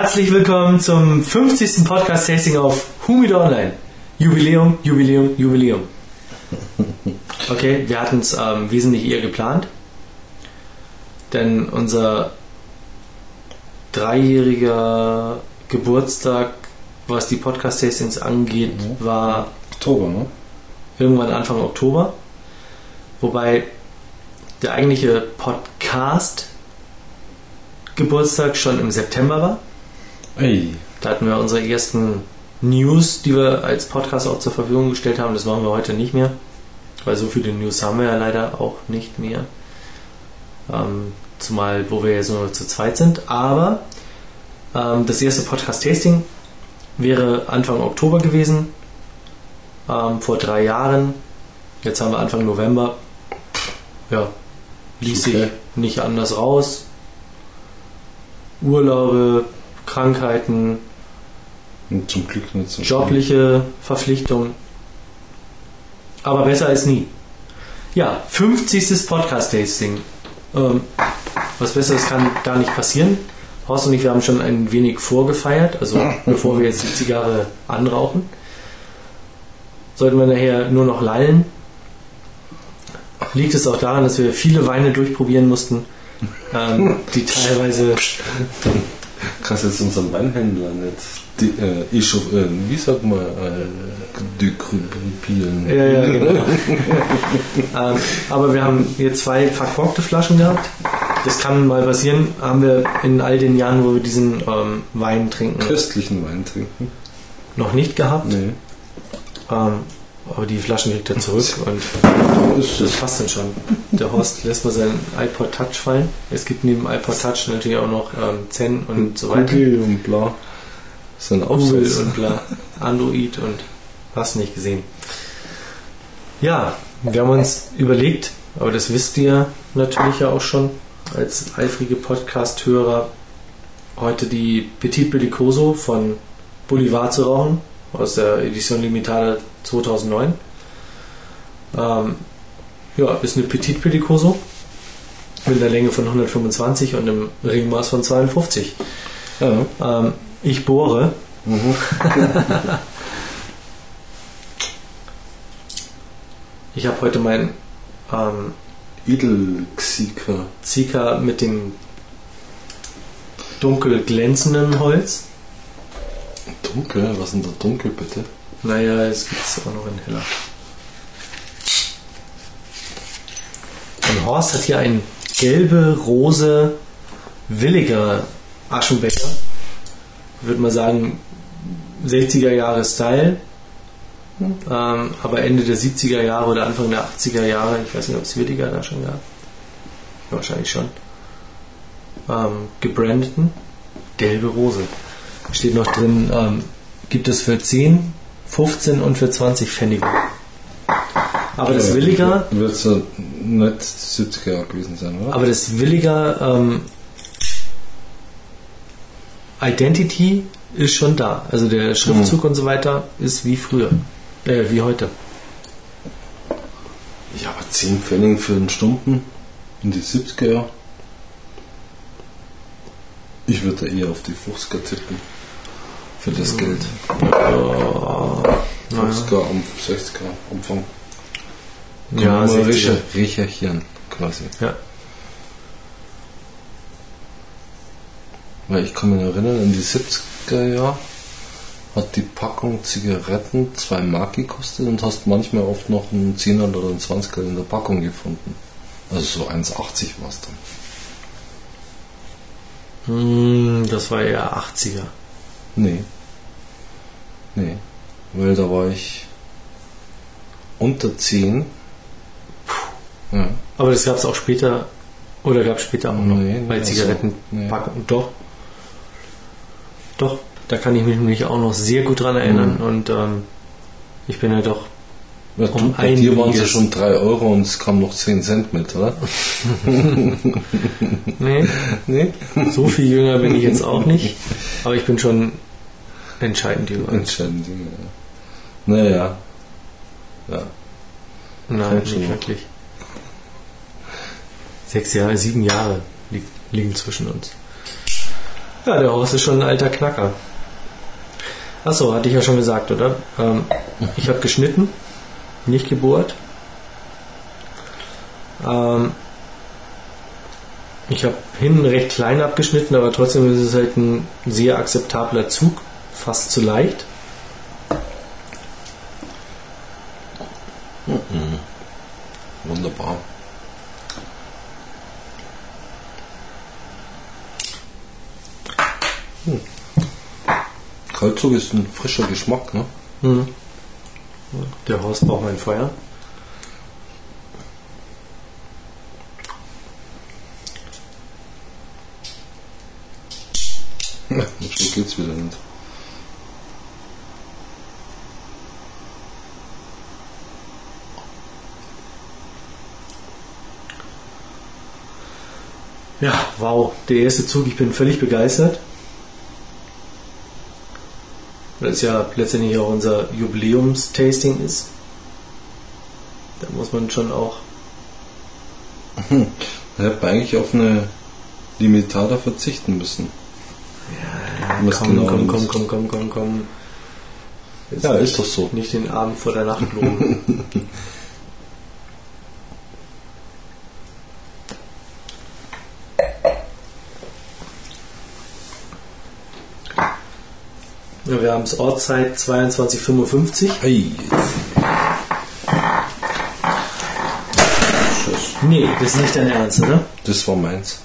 Herzlich willkommen zum 50. Podcast-Tasting auf Humidor Online. Jubiläum, Jubiläum, Jubiläum. Okay, wir hatten es ähm, wesentlich eher geplant, denn unser dreijähriger Geburtstag, was die Podcast-Tastings angeht, Mhm. war Oktober, ne? irgendwann Anfang Oktober. Wobei der eigentliche Podcast Geburtstag schon im September war. Ey. Da hatten wir unsere ersten News, die wir als Podcast auch zur Verfügung gestellt haben. Das machen wir heute nicht mehr. Weil so viele News haben wir ja leider auch nicht mehr. Ähm, zumal, wo wir jetzt nur noch zu zweit sind. Aber ähm, das erste Podcast-Tasting wäre Anfang Oktober gewesen. Ähm, vor drei Jahren. Jetzt haben wir Anfang November. Ja, ließ Okay. sich nicht anders raus. Urlaube, Krankheiten, zum Glück nicht so jobliche Verpflichtungen. Aber besser als nie. Ja, 50. Podcast-Tasting. Ähm, was Besseres kann gar nicht passieren. Horst und ich, wir haben schon ein wenig vorgefeiert, also bevor wir jetzt die Zigarre anrauchen. Sollten wir nachher nur noch lallen, liegt es auch daran, dass wir viele Weine durchprobieren mussten, ähm, die teilweise Kannst jetzt unseren Weinhändler nicht die, äh, ich, äh, wie sagt man, äh, dekrypieren. Ja, ja, genau. ähm, aber wir haben hier zwei verkorkte Flaschen gehabt. Das kann mal passieren. Haben wir in all den Jahren, wo wir diesen ähm, Wein trinken, Köstlichen Wein trinken. noch nicht gehabt. Nee. Ähm, aber die Flaschen kriegt er zurück und das passt dann schon. Der Horst lässt mal seinen iPod Touch fallen. Es gibt neben iPod Touch natürlich auch noch ähm, Zen und so weiter. Google und bla. Das ist ein Google Aufsatz. und bla. Android und hast nicht gesehen. Ja, wir haben uns überlegt, aber das wisst ihr natürlich ja auch schon als eifrige Podcast-Hörer, heute die Petit Bellicoso von Bolivar zu rauchen, aus der Edition Limitada 2009. Ähm, ja, ist eine Petit Bellicoso mit einer Länge von 125 und einem Ringmaß von 52. Ja. Ähm, ich bohre. Mhm. Ich habe heute mein ähm, Edelxiker. Zika mit dem dunkel glänzenden Holz. Dunkel? Was ist denn da dunkel, bitte? Naja, es gibt es auch noch in heller. Und Horst hat hier einen gelbe, rose, williger Aschenbecher. Würde mal sagen 60er Jahre Style. Ähm, aber Ende der 70er Jahre oder Anfang der 80er Jahre, ich weiß nicht, ob es williger da schon gab. Wahrscheinlich schon. Ähm, gebrandeten gelbe Rose. Steht noch drin, ähm, gibt es für 10, 15 und für 20 Pfennige. Aber das Williger, Wird es ja nicht 70er Jahre gewesen sein, oder? aber das Williger ähm, Identity ist schon da. Also der Schriftzug und so weiter ist wie früher. Äh, wie heute. Ja, aber 10 Pfennig für einen Stunden in die 70er Jahre. Ich würde eher auf die 50er tippen. Für das Geld. Oh, 50er, am 60er Umfang. ja, mal 60er. recherchieren, quasi. Ja. Weil ich kann mich erinnern, in die 70er Jahre hat die Packung Zigaretten 2 Mark gekostet und hast manchmal oft noch einen 10er oder einen 20er in der Packung gefunden. Also so 1,80 war es dann. Hm, das war eher 80er. Nee. Nee. Weil da war ich unter 10. Ja. Aber das gab es auch später, oder gab es später auch noch Nee, bei also, Zigarettenpackungen. Doch. Doch, da kann ich mich nämlich auch noch sehr gut dran erinnern. Mhm. Und ähm, ich bin ja doch Ja, Um bei dir waren es ja einiges. schon 3 Euro und es kam noch 10 Cent mit, oder? Nee, Nee? so viel jünger bin ich jetzt auch nicht. Aber ich bin schon entscheidend jünger. Entscheidend Dinge, ja. Naja. Ja. Nein, nicht wirklich. Sechs Jahre, sieben Jahre li liegen zwischen uns. Ja, der Horst ist schon ein alter Knacker. Achso, hatte ich ja schon gesagt, oder? Ähm, ich habe geschnitten, nicht gebohrt. Ähm, ich habe hinten recht klein abgeschnitten, aber trotzdem ist es halt ein sehr akzeptabler Zug, fast zu leicht. Wunderbar. Hm. Kaltzug ist ein frischer Geschmack, ne? Mhm. Der Horst braucht mein Feuer. So geht's wieder nicht. Ja, wow, der erste Zug, ich bin völlig begeistert. Weil es ja letztendlich auch unser Jubiläumstasting ist. Da muss man schon auch. Ich hätte eigentlich auf eine Limitada verzichten müssen. Ja, Was komm, genau komm, komm, komm, komm, komm, komm. Jetzt Ja, ist doch so. Nicht den Abend vor der Nacht loben. Ja, wir haben es Ortszeit 22.55. Hey. Nee, das ist nicht dein Ernst, oder? Das war meins.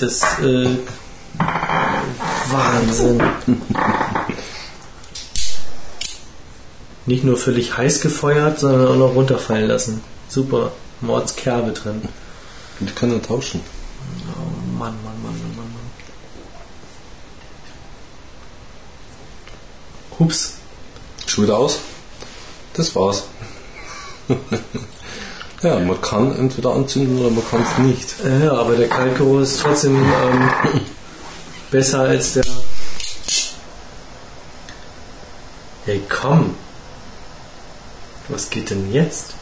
Das, äh, Wahnsinn. Nicht nur völlig heiß gefeuert, sondern auch noch runterfallen lassen. Super. Mordskerbe drin. Die kann er tauschen. Oh Mann, Mann, Mann, Mann, Mann. Mann. Hups. Wieder aus? Das war's. ja, man kann entweder anzünden oder man kann es nicht. Ja, aber der Kalkgeruch ist trotzdem ähm, besser als der. Hey, komm! Was geht denn jetzt?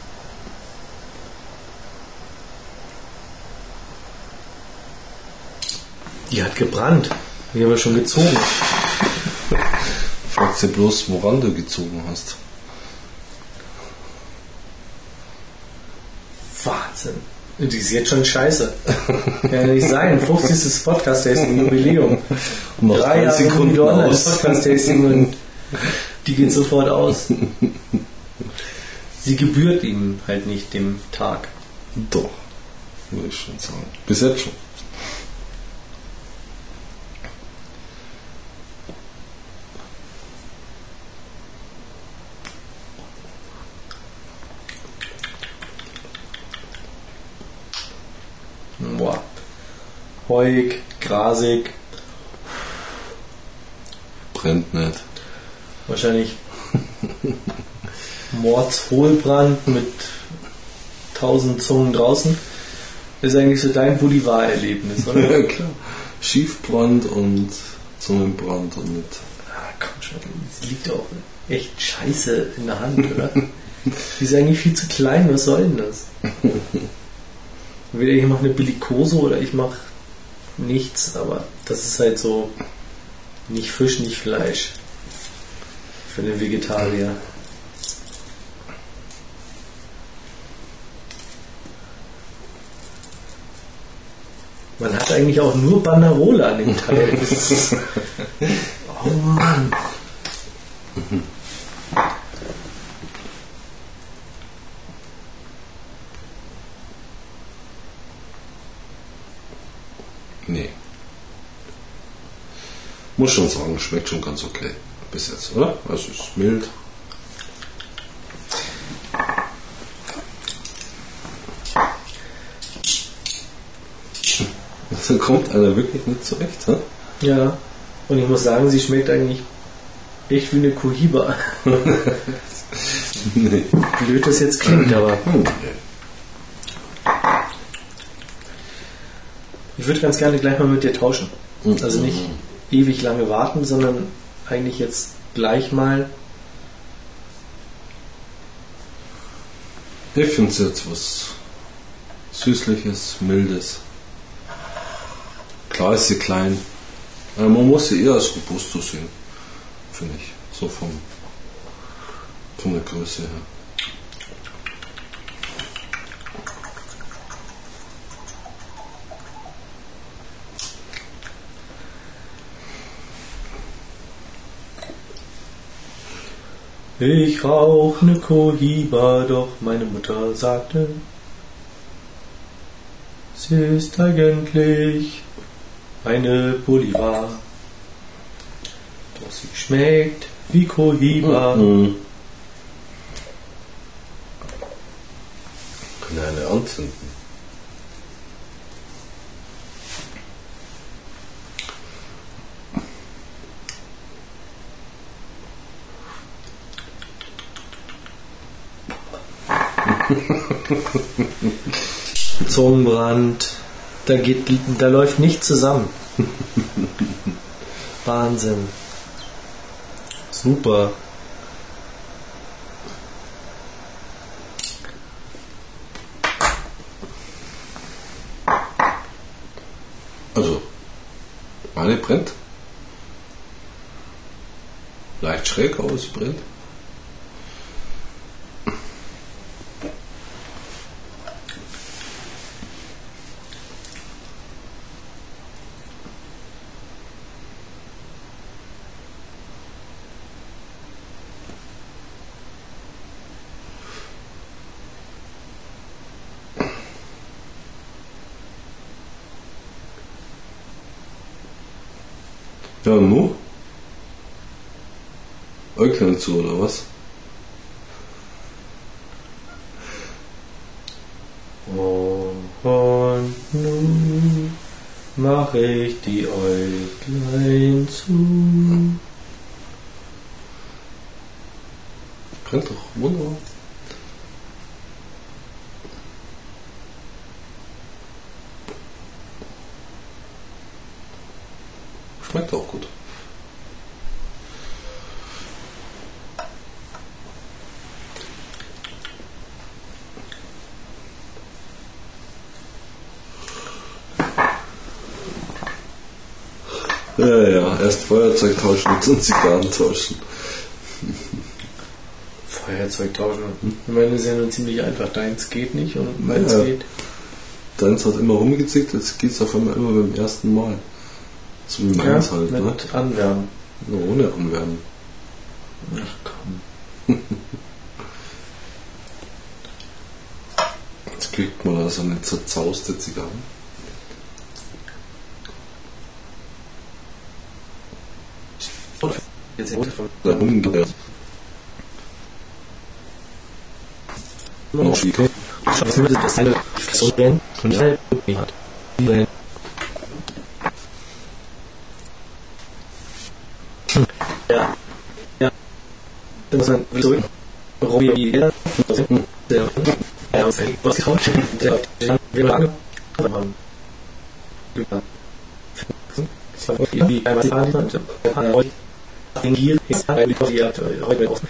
Die hat gebrannt. Die haben wir schon gezogen. Fragst dir bloß, woran du gezogen hast. Wahnsinn. Die ist jetzt schon scheiße. Kann ja nicht sein. 50. Podcast-Tasting, Jubiläum. Noch Drei drei Jahre Sekunden Sekunden aus. Podcast-Tasting und die geht sofort aus. Sie gebührt ihm halt nicht dem Tag. Doch, würde ich schon sagen. Bis jetzt schon. Boah. Heuig, grasig, Brennt nicht. wahrscheinlich Mordshohlbrand mit tausend Zungen draußen. Das ist eigentlich so dein Bolivar-Erlebnis, oder? Ja, klar. Schiefbrand und Zungenbrand und mit. Ah, komm schon, sie liegt auch echt scheiße in der Hand, oder? Die ist eigentlich viel zu klein, was soll denn das? Entweder ich mache eine Billikose oder ich mache nichts, aber das ist halt so nicht Fisch, nicht Fleisch. Für den Vegetarier. Man hat eigentlich auch nur Banderole an dem Teil. Oh Mann. Nee. Muss schon sagen, schmeckt schon ganz okay. Bis jetzt, oder? Also ist mild. Da kommt einer wirklich nicht zurecht, hä? Ja. Und ich muss sagen, sie schmeckt eigentlich echt wie eine Cohiba. Nee. Blöd das jetzt klingt, aber Hm. ich würde ganz gerne gleich mal mit dir tauschen. Also nicht ewig lange warten, sondern eigentlich jetzt gleich mal. Ich finde es jetzt was Süßliches, Mildes. Klar ist sie klein, Ja, man muss sie eher als Robusto sehen, finde ich. So vom, von der Größe her. Ich rauch ne Cohiba, doch meine Mutter sagte, sie ist eigentlich eine Bolivar. Doch sie schmeckt wie Cohiba. Mhm. Kann eine anzünden. Zungenbrand. Da geht, da läuft nichts zusammen. Wahnsinn. Super. Also, meine brennt. Leicht schräg, aber sie brennt. Ja, nu? Äuglein zu, oder was? Und nun mach ich die Äuglein zu. Brennt doch, wunderbar. Schmeckt auch gut. Ja, ja, erst Feuerzeug tauschen und Zigarren tauschen. Feuerzeug tauschen. Ich meine, das ist ja nur ziemlich einfach. Deins geht nicht und meins Ja. geht. Deins hat immer rumgezickt, jetzt geht's auf einmal immer beim ersten Mal. So wie meins halt, mit ne? Anwärmen. Nur ohne Anwärmen. Ach komm. Jetzt kriegt man da so eine zerzauste Zigarre. Ist noch Okay. Schau, mir das eine so denn und ich halt hat. Hm. Ja. Ja. Dann muss man zurück. Robbie jeder. Der ja, was was getraut der der wir lange haben. Die einmal die Party und den Gier ist ein die hat heute aus.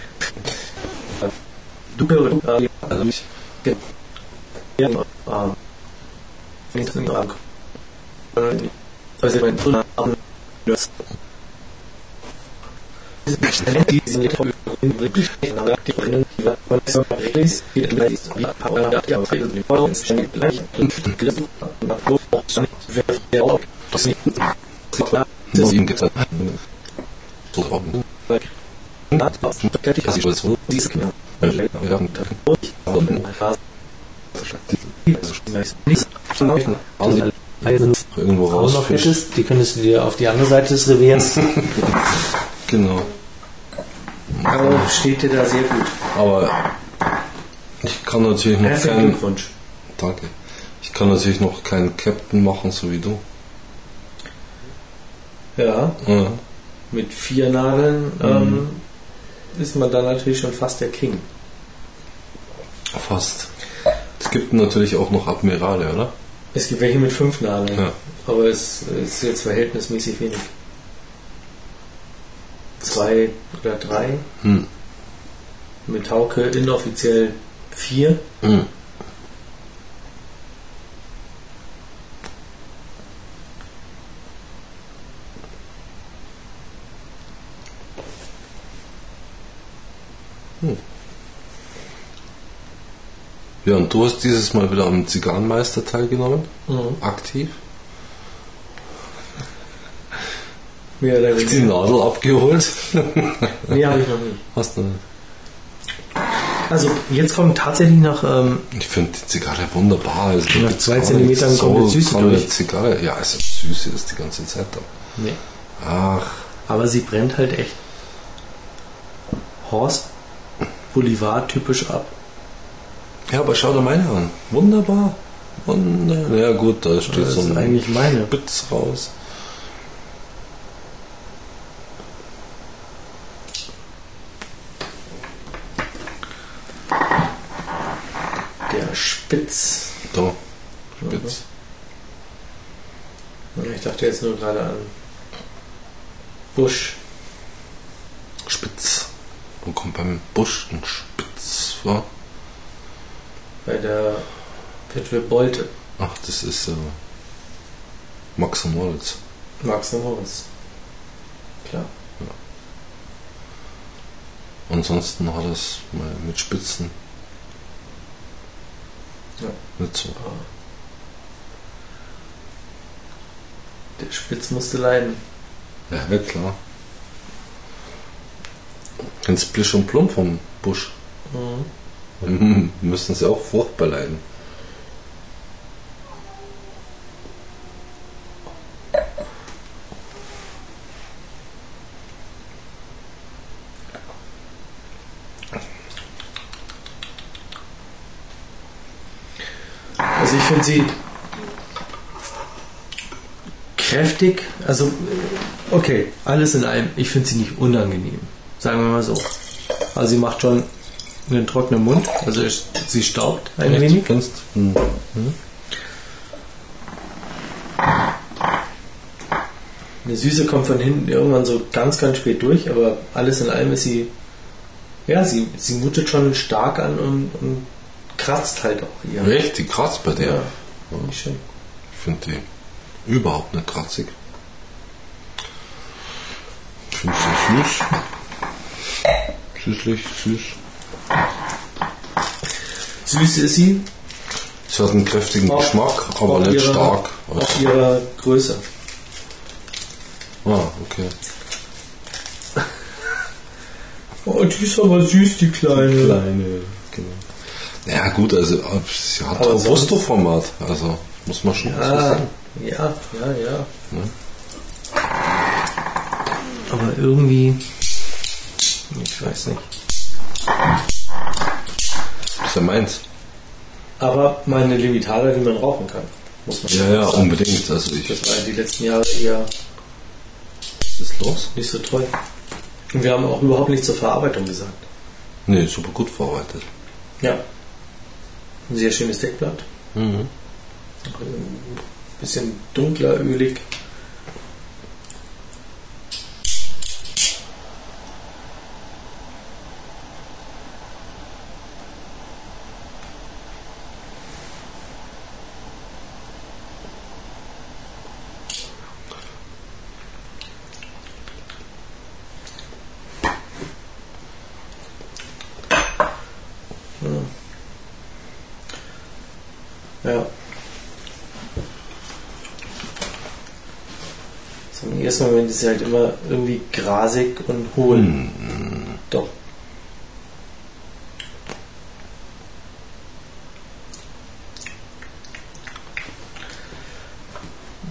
Du du Also ich, ja, wenn ich das nicht angucke. Also mein Bruder am. Die sind jetzt wirklich die Brennen, die war von so Reis, die wie Power, ja, aber die Power ist ständig gleich und griffen, und auch schon, wer der auch, das nicht, klar, das ihm getan. So. diese Kinder, nicht, also, irgendwo noch hättest, die könntest du dir auf die andere Seite des Reviers. Genau. Aber steht dir da sehr gut. Aber ich kann natürlich noch Herzlichen keinen. Glückwunsch. Danke. Ich kann natürlich noch keinen Captain machen, so wie du. Ja, Ja. Mit vier Nadeln ähm, ist man dann natürlich schon fast der King. Fast. Es gibt natürlich auch noch Admirale, oder? Es gibt welche mit fünf Nadeln, Ja. aber es ist jetzt verhältnismäßig wenig. Zwei oder drei, Hm. mit Hauke inoffiziell vier. Hm. Hm. Ja, und du hast dieses Mal wieder am Zigarrenmeister teilgenommen, mhm. aktiv. Mehr oder weniger. Die Nadel abgeholt. nee, habe ich noch nicht. Hast du nicht. Also jetzt kommt tatsächlich noch. Ähm, ich finde die Zigarre wunderbar. Also nach zwei Zentimetern so kommt die Süße durch. Zigarre. Ja, also Süße ist die ganze Zeit da. Nee. Ach. Aber sie brennt halt echt. Horst Boulevard typisch ab. ja, aber schau dir meine an. Wunderbar. Wunder ja gut, da steht Das so ein eigentlich meine. Spitz raus. Der Spitz. Da, Spitz. Ich dachte jetzt nur gerade an Busch. Spitz. Wo kommt beim Busch ein Spitz vor? Bei der Witwe Bolte. Ach, das ist äh, Max und Moritz. Max und Moritz. Klar. Ansonsten hat es mal mit Spitzen. Ja. Nicht so. Der Spitz musste leiden. Ja, ja klar. Kennst Blisch und Plump vom Busch? Mhm. Mhm, müssen sie auch furchtbar leiden. Also ich finde sie kräftig, also äh, okay, alles in allem, ich finde sie nicht unangenehm, sagen wir mal so. Also sie macht schon einen trockenen Mund, also es- sie staubt ein Echt? wenig. Kennst? Hm. Eine Süße kommt von hinten irgendwann so ganz, ganz spät durch, aber alles in allem ist sie, ja, sie, sie mutet schon stark an und, und kratzt halt auch hier. Echt? Die kratzt bei der? Ja, ich schön. Ich finde die überhaupt nicht kratzig. Ich finde sie süß. Süßlich, süß. Süß ist sie, Sie hat einen kräftigen Auf- Geschmack, aber nicht ihrer- stark. auf ihrer Größe. Ah, okay. Oh, die ist aber süß, die Kleine. Kleine, genau. Ja gut, also sie hat Aber Robusto-Format, also muss man schon so Ja, sagen. ja, ja, ja. Ne? Aber irgendwie, ich weiß nicht. ist ja meins. Aber meine Limitada, die man rauchen kann, muss man Ja, ja, sagen. unbedingt. Also ich, Das war die letzten Jahre eher was ist los? nicht so toll. Und wir haben auch überhaupt nichts zur Verarbeitung gesagt. Nee, super gut verarbeitet. Ja. Ein sehr schönes Deckblatt. Mhm. Bisschen dunkler, ölig. Ja. So Im ersten Moment ist sie halt immer irgendwie grasig und hohl. Doch.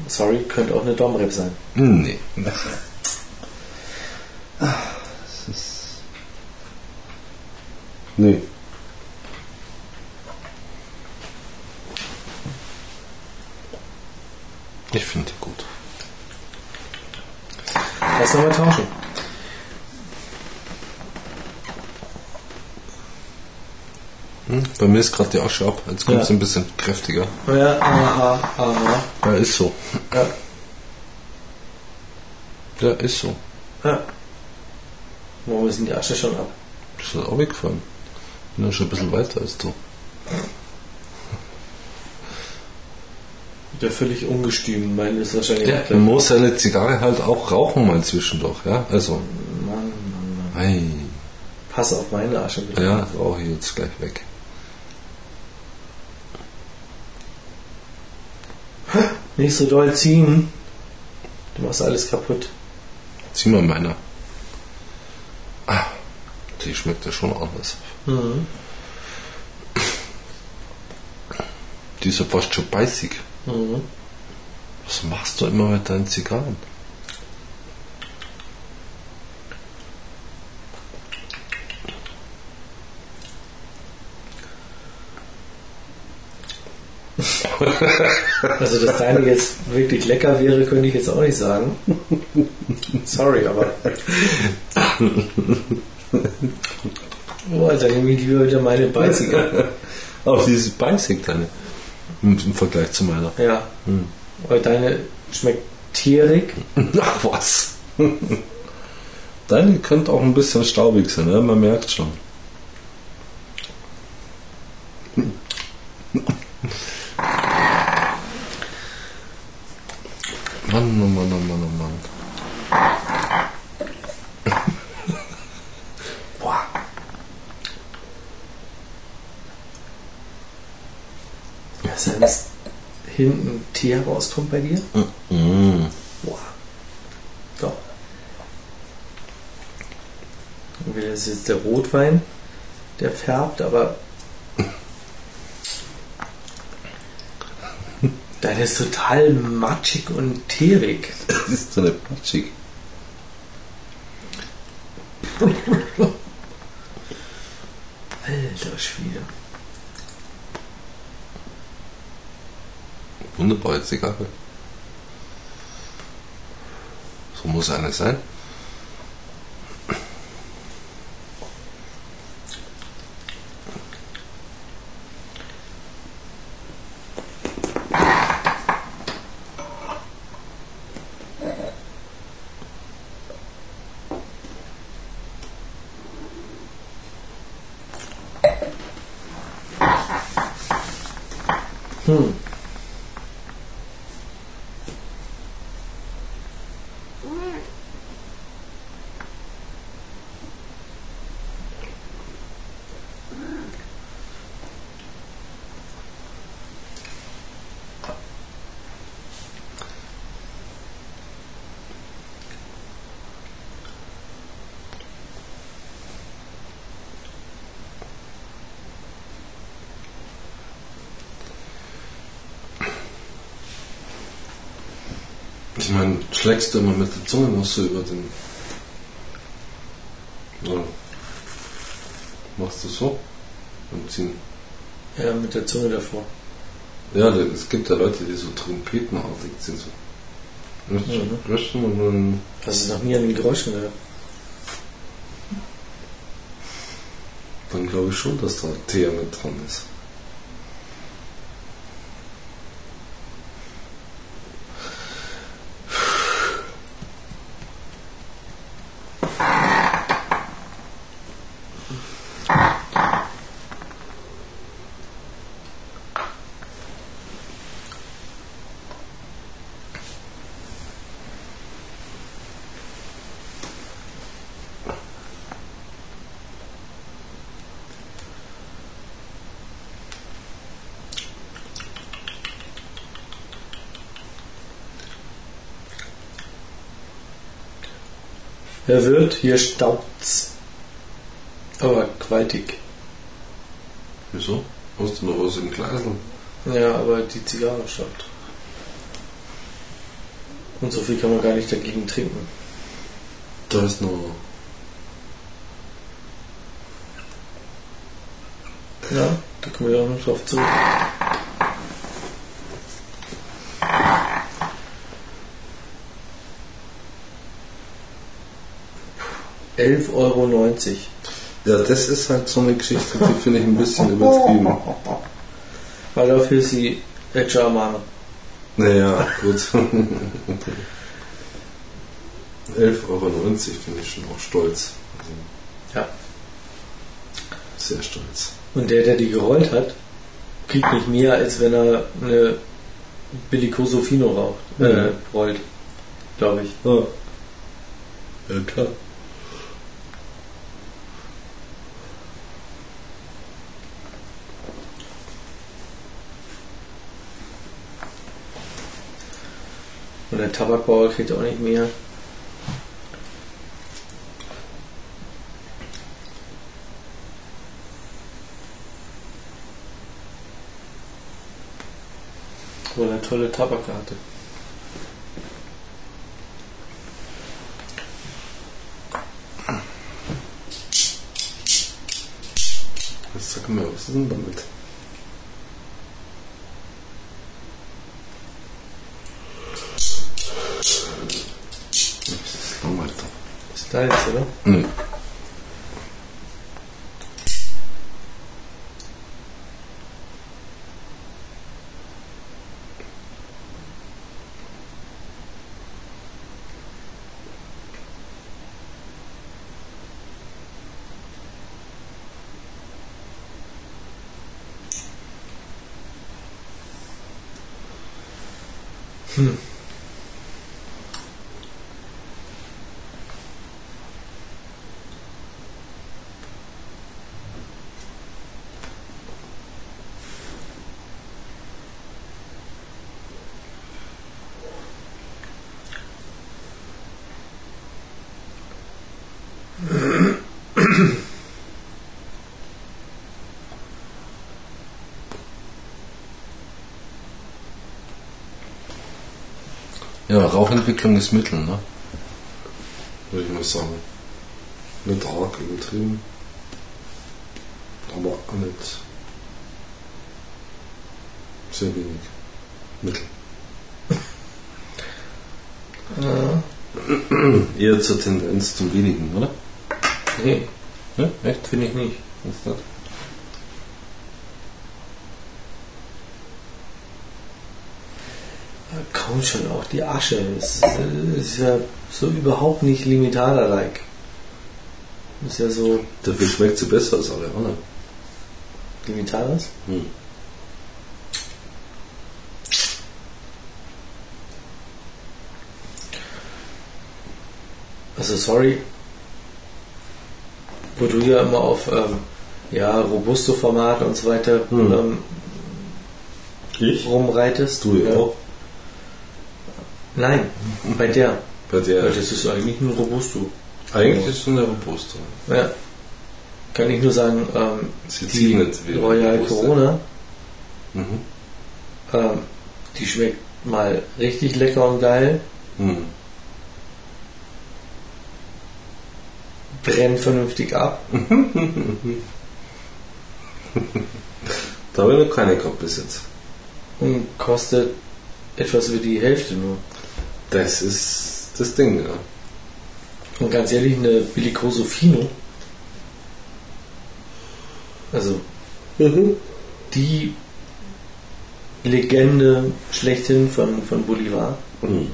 Sorry, könnte auch eine Domrep sein. Nee. Nee. Ich finde. Lass nochmal tauschen. Hm? Bei mir ist gerade die Asche ab. Jetzt kommt Ja. es ein bisschen kräftiger. Ja, aha, aha. Ja, ist so. Ja, Ja, ist so. ja. Warum ist denn die Asche schon ab? Das ist auch weggefallen. Bin ja schon ein bisschen weiter als du. Der völlig ungestüm, mein ist wahrscheinlich. Der, der muss seine Zigarre halt auch rauchen mal zwischendurch, ja? Also. Mann, Mann, Mann. Ei. Pass auf meine Asche bitte. Ja, rauche ich jetzt gleich weg. Nicht so doll ziehen. Du machst alles kaputt. Zieh mal meiner. Ah, die schmeckt ja schon anders. Mhm. Die ist ja fast schon beißig. Mhm. Was machst du immer mit deinen Zigarren? Also, dass deine jetzt wirklich lecker wäre, könnte ich jetzt auch nicht sagen. Sorry, aber. Oh, Alter, nehme ich lieber wieder meine beißige. Auch die ist beißig, deine. Im, Im Vergleich zu meiner. Ja. Weil deine schmeckt tierig. Ach was. Deine könnte auch ein bisschen staubig sein, ne? man merkt schon. Mann, oh Mann, oh Mann, oh Mann. Ist das hinten Tee rauskommt bei dir? Mm. Boah. Doch. Entweder ist jetzt der Rotwein, der färbt, aber. Deine ist total matschig und teerig. Das ist so eine Patschig. Alter Schwede. Wunderbare Zigarre. So muss eine sein. Hm. Ich meine, schlägst du immer mit der Zunge noch so über den. Oder machst du so? Und ziehen. Ja, mit der Zunge davor. Ja, es gibt ja Leute, die so trompetenartig sind. So. Mhm. Rösten und dann. Hast du noch nie an den Geräuschen gehört? Dann glaube ich schon, dass da Teer mit dran ist. Herr Wirt, hier staubt's. Aber gewaltig. Wieso? Hast du noch was im Glasl? Ja, aber die Zigarre staubt. Und so viel kann man gar nicht dagegen trinken. Da ist noch. Ja, da kommen wir auch noch drauf zurück. Elf Euro. neunzig. Ja, das ist halt so eine Geschichte, die finde ich ein bisschen übertrieben. Weil dafür ist sie Amano. Naja, gut. 11,90 Euro finde ich schon auch stolz. Also Ja. sehr stolz. Und der, der die gerollt hat, kriegt nicht mehr, als wenn er eine Bellicoso Fino raucht, äh, Mhm. rollt. Glaube ich. Ja. ja, klar. Und der Tabakbauer kriegt auch nicht mehr. Weil er tolle Tabak hatte. Was sag mal, was ist denn damit? Das ist langweilig. Ist da jetzt, oder? Nee. Ja, Rauchentwicklung ist Mittel, ne? Würde ich mal sagen. Nicht arg übertrieben. Aber auch nicht sehr wenig. Mittel. Eher zur Tendenz zum wenigen, oder? Nee, Ja, echt? finde ich nicht. Was ist das? Kaum schon auch die Asche. Es ist, ja so überhaupt nicht Limitada-like. Ist ja so Dafür schmeckt sie besser als alle anderen. Limitadas. Hm. Also sorry, wo du ja immer auf ähm, ja, Robusto-Format und so weiter Hm. ähm, Ich? rumreitest. Du ja auch. Nein, bei der. Bei der. Weil das ist eigentlich ein Robusto. Eigentlich ist es eine Robusta. Ja. Kann ich nur sagen, ähm, Sie die nicht Royal Robusta. Corona, Mhm. ähm, die schmeckt mal richtig lecker und geil, Hm. brennt vernünftig ab. Da habe ich noch keine gehabt bis jetzt. und kostet etwas über die Hälfte nur. Das ist das Ding, ja. Und ganz ehrlich, eine Bellicoso Fino, also die Legende schlechthin von, von Bolivar, Mhm.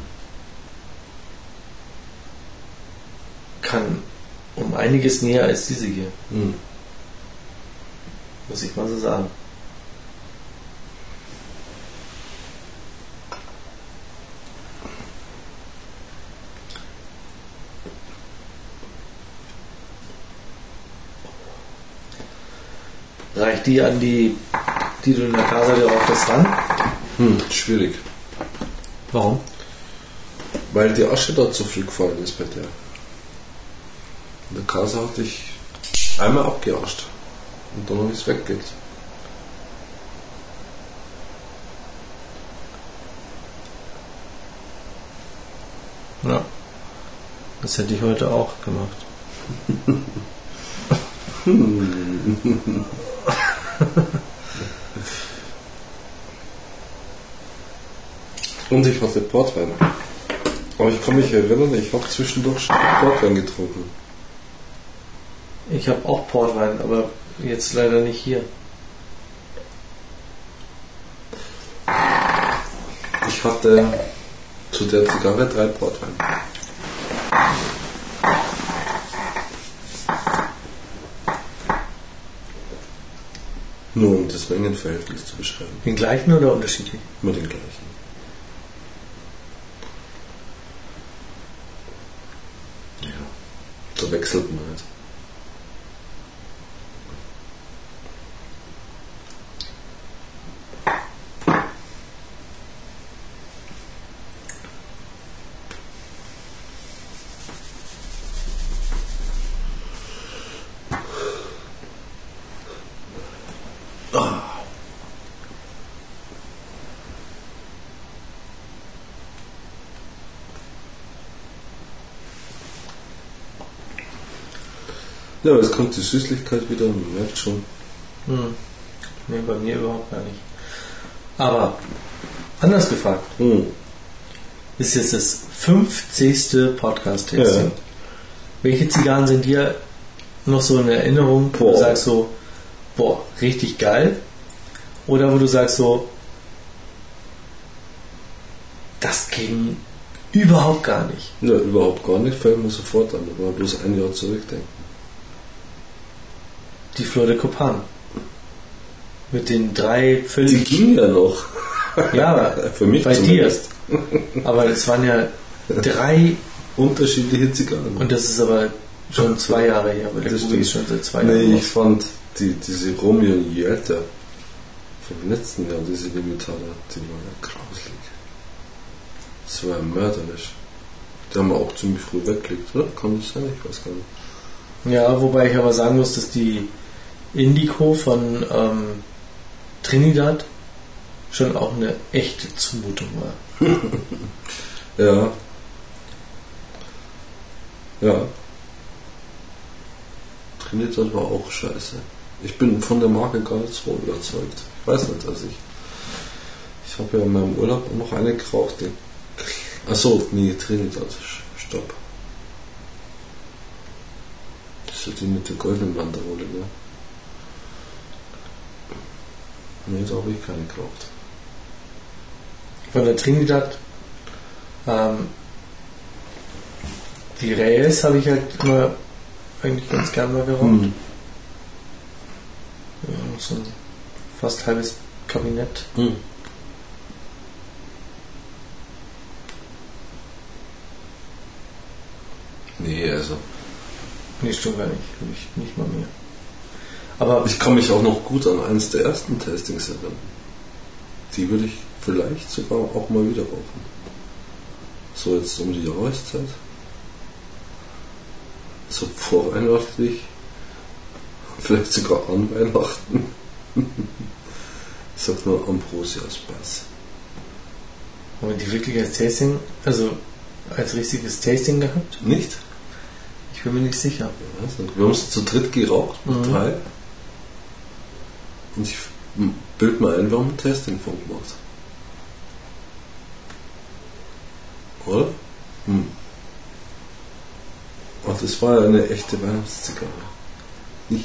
kann um einiges näher als diese hier, Mhm. muss ich mal so sagen. Die an die, die du in der Casa geraucht hast, ran? Hm, schwierig. Warum? Weil die Asche da zu früh gefallen ist bei der. In der Kase hatte ich einmal abgeascht. Und dann habe ich es weggelegt. Ja. Das hätte ich heute auch gemacht. Und ich hatte Portwein. Aber ich kann mich erinnern, ich habe zwischendurch schon Portwein getrunken. Ich habe auch Portwein, aber jetzt leider nicht hier. Ich hatte zu der Zigarre drei Portwein. Nur das Mengenverhältnis zu beschreiben. Den gleichen oder unterschiedlich? Immer den gleichen. Ja. Da wechselt man halt. Ja, aber es kommt die Süßlichkeit wieder, man merkt schon. Hm. Nee, bei mir überhaupt gar nicht. Aber anders gefragt, Hm. ist jetzt das 50. Podcast-Tasting. Ja. Welche Zigarren sind dir noch so in Erinnerung, wo du Boah. sagst so, boah, richtig geil? Oder wo du sagst so, das ging überhaupt gar nicht. Ja, überhaupt gar nicht, fällt mir sofort an, aber bloß ein Jahr zurückdenken. Die Flor de Copan. Mit den drei Die völlig. ging ja noch. Ja, Für mich bei zumindest. dir. Aber es waren ja drei Unterschiedliche Zigarren. und das ist aber schon zwei Jahre her, weil Das ist schon seit zwei Jahren. Nee, ich fand die, diese Romeo und Julieta vom letzten Jahr, diese Limitada, die war ja grauslig. Das war ja mörderisch. Die haben wir auch ziemlich früh weggelegt, oder? Kann das sein? Ich weiß gar nicht. Ja, wobei ich aber sagen muss, dass die Indico von ähm, Trinidad schon auch eine echte Zumutung war. Ja. Ja. Trinidad war auch scheiße. Ich bin von der Marke gar nicht so überzeugt. Ich weiß nicht, dass ich. Ich habe ja in meinem Urlaub noch eine geraucht. Achso, nee, Trinidad. Stopp. Das ist die mit der goldenen Banderole, ne? Nee, da habe ich keine geraucht. Von der Trinidad ähm, die Reyes habe ich halt immer eigentlich ganz gern mal geraucht. Hm. Ja, so ein fast halbes Kabinett. Hm. Nee, also. Nee, stimmt gar nicht. Hab ich nicht mal mehr. Aber Ich kann mich auch noch gut an eines der ersten Tastings erinnern. Die würde ich vielleicht sogar auch mal wieder rauchen. So jetzt um die Jahreszeit. So vorweihnachtlich. Vielleicht sogar an Weihnachten. Ich sag nur Ambrosias Bass. haben wir die wirklich als Tasting, also als richtiges Tasting gehabt? Nicht? Ich bin mir nicht sicher. Ich weiß nicht. Wir haben es zu dritt geraucht, mit Mhm. drei. Und ich bild mal ein, haben ein Tasting von gemacht. Oder? Hm. Ach, das war ja eine echte Weihnachtszigarre.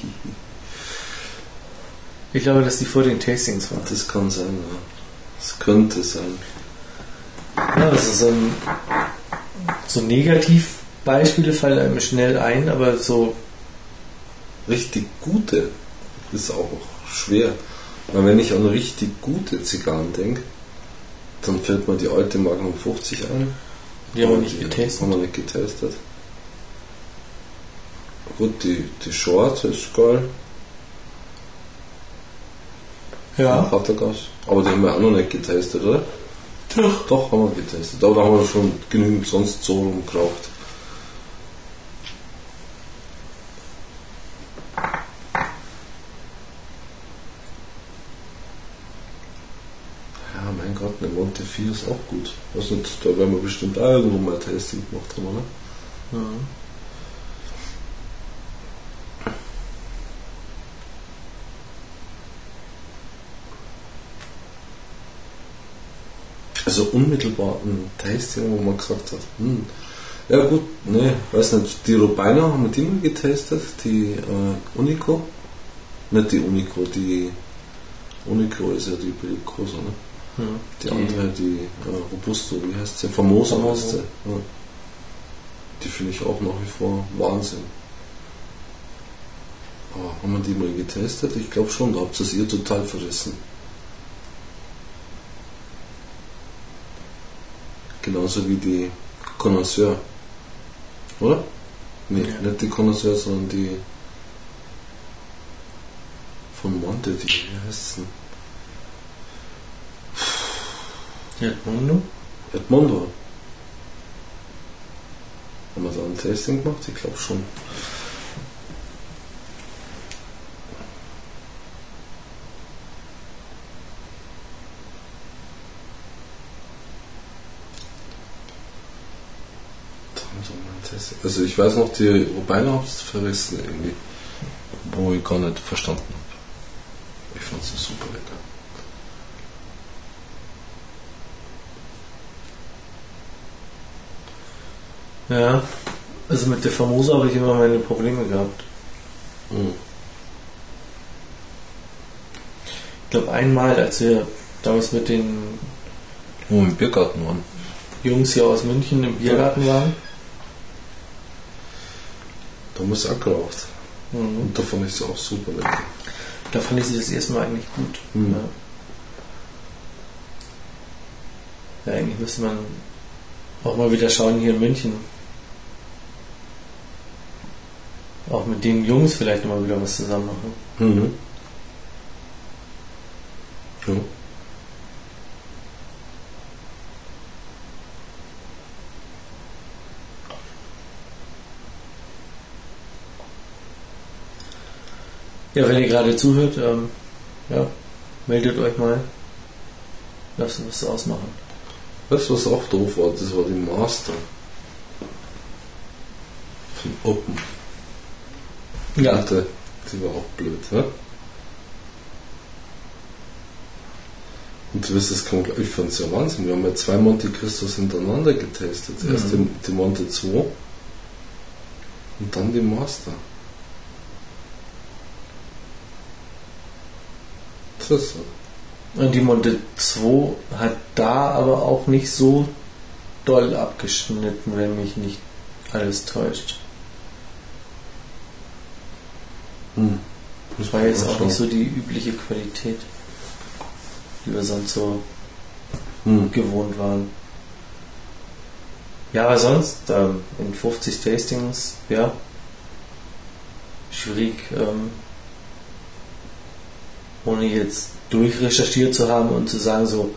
Ich glaube, dass die vor den Tastings waren. Das kann sein, ja. Das könnte sein. Ja, das ist so ein so Negativbeispiele fallen einem schnell ein, aber so Richtig gute ist auch schwer. Weil wenn ich an richtig gute Zigarren denke, dann fällt mir die alte Magnum 50 ein. die haben wir nicht getestet. Haben wir nicht getestet. Gut, die, die Short ist geil. Ja. Er Gas. Aber die haben wir auch noch nicht getestet, oder? Doch. Doch, haben wir getestet. Aber da haben wir schon genügend sonst so rumgeraucht. Ja, eine Monte 4 ist auch gut. Also, da werden wir bestimmt auch irgendwo mal ein Tasting gemacht haben, oder? Mhm. Also unmittelbar ein Tasting, wo man gesagt hat, hm, ja gut, ne, weiß nicht, die Robina haben wir die mal getestet, die äh, Unico. Nicht die Unico, die Unico ist ja die Bellicosa, ne? Mhm. Die andere, die äh, Robusto, wie heißt sie? Famoso. heißt sie. Ja. Die finde ich auch nach wie vor Wahnsinn. Aber haben wir die mal getestet? Ich glaube schon, da habt ihr es ihr total verrissen. Genauso wie die Connoisseur. Oder? Nee, Ja. nicht die Connoisseur, sondern die von Monte, die, wie heißt sie? Edmundo? Edmondo. Haben wir da ein Tasting gemacht? Ich glaube schon. Also ich weiß noch, die Robina habt verrissen irgendwie. wo ich gar nicht verstanden habe. Ich fand es super lecker. Ja, also mit der Famosa habe ich immer meine Probleme gehabt. Mhm. Ich glaube einmal, als wir damals mit den wir im Biergarten waren. Jungs hier aus München im Biergarten waren. Da muss auch geraucht. Mhm. Und da fand ich es auch super lecker. Da fand ich sie das erste Mal eigentlich gut. Mhm. Ja. ja, eigentlich müsste man auch mal wieder schauen hier in München. Auch mit den Jungs vielleicht mal wieder was zusammen machen. Mhm. Ja. Ja, wenn ihr gerade zuhört, ähm, ja, meldet euch mal. Lasst uns was ausmachen. Du, was auch doof war? Das war die Master. Von Open. Alte, die war auch blöd, ne? Und du wirst es kaum glauben, ich fand es ja Wahnsinn. Wir haben ja zwei Monte Christus hintereinander getestet. Erst Mhm. die, die Monte 2 und dann die Master. Das ist so. Und die Monte 2 hat da aber auch nicht so doll abgeschnitten, wenn mich nicht alles täuscht. Hm. Das war jetzt auch nicht so die übliche Qualität, die wir sonst so Hm. gewohnt waren. Ja, aber sonst ähm, in 50 Tastings, ja, schwierig, ähm, ohne jetzt durchrecherchiert zu haben und zu sagen so,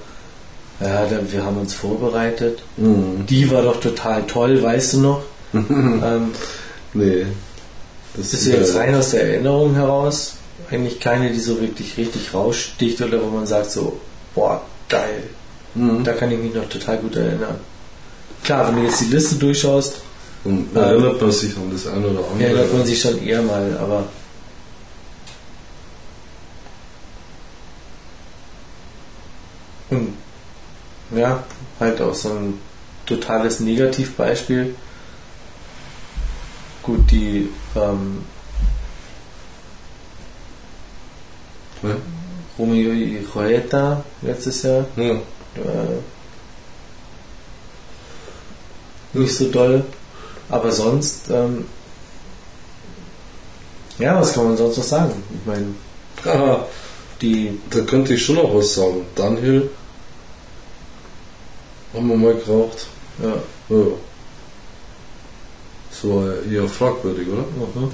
ja, wir haben uns vorbereitet. Hm. Die war doch total toll, weißt du noch? ähm, Nee. Das ist jetzt rein aus der Erinnerung heraus eigentlich keine, die so wirklich richtig raussticht oder wo man sagt so, boah, geil. Mhm. Da kann ich mich noch total gut erinnern. Klar, wenn du jetzt die Liste durchschaust, Und erinnert man sich an das eine oder andere. erinnert man sich schon eher mal, aber und ja, halt auch so ein totales Negativbeispiel. Gut, die ähm, Ja. Romeo y Julieta letztes Jahr Ja. äh, nicht so doll. Aber sonst, ähm, ja, was kann man sonst noch sagen? Ich meine, Ah, die, da könnte ich schon noch was sagen. Dunhill haben wir mal geraucht. ja, Ja. Das eher fragwürdig, oder? mhm.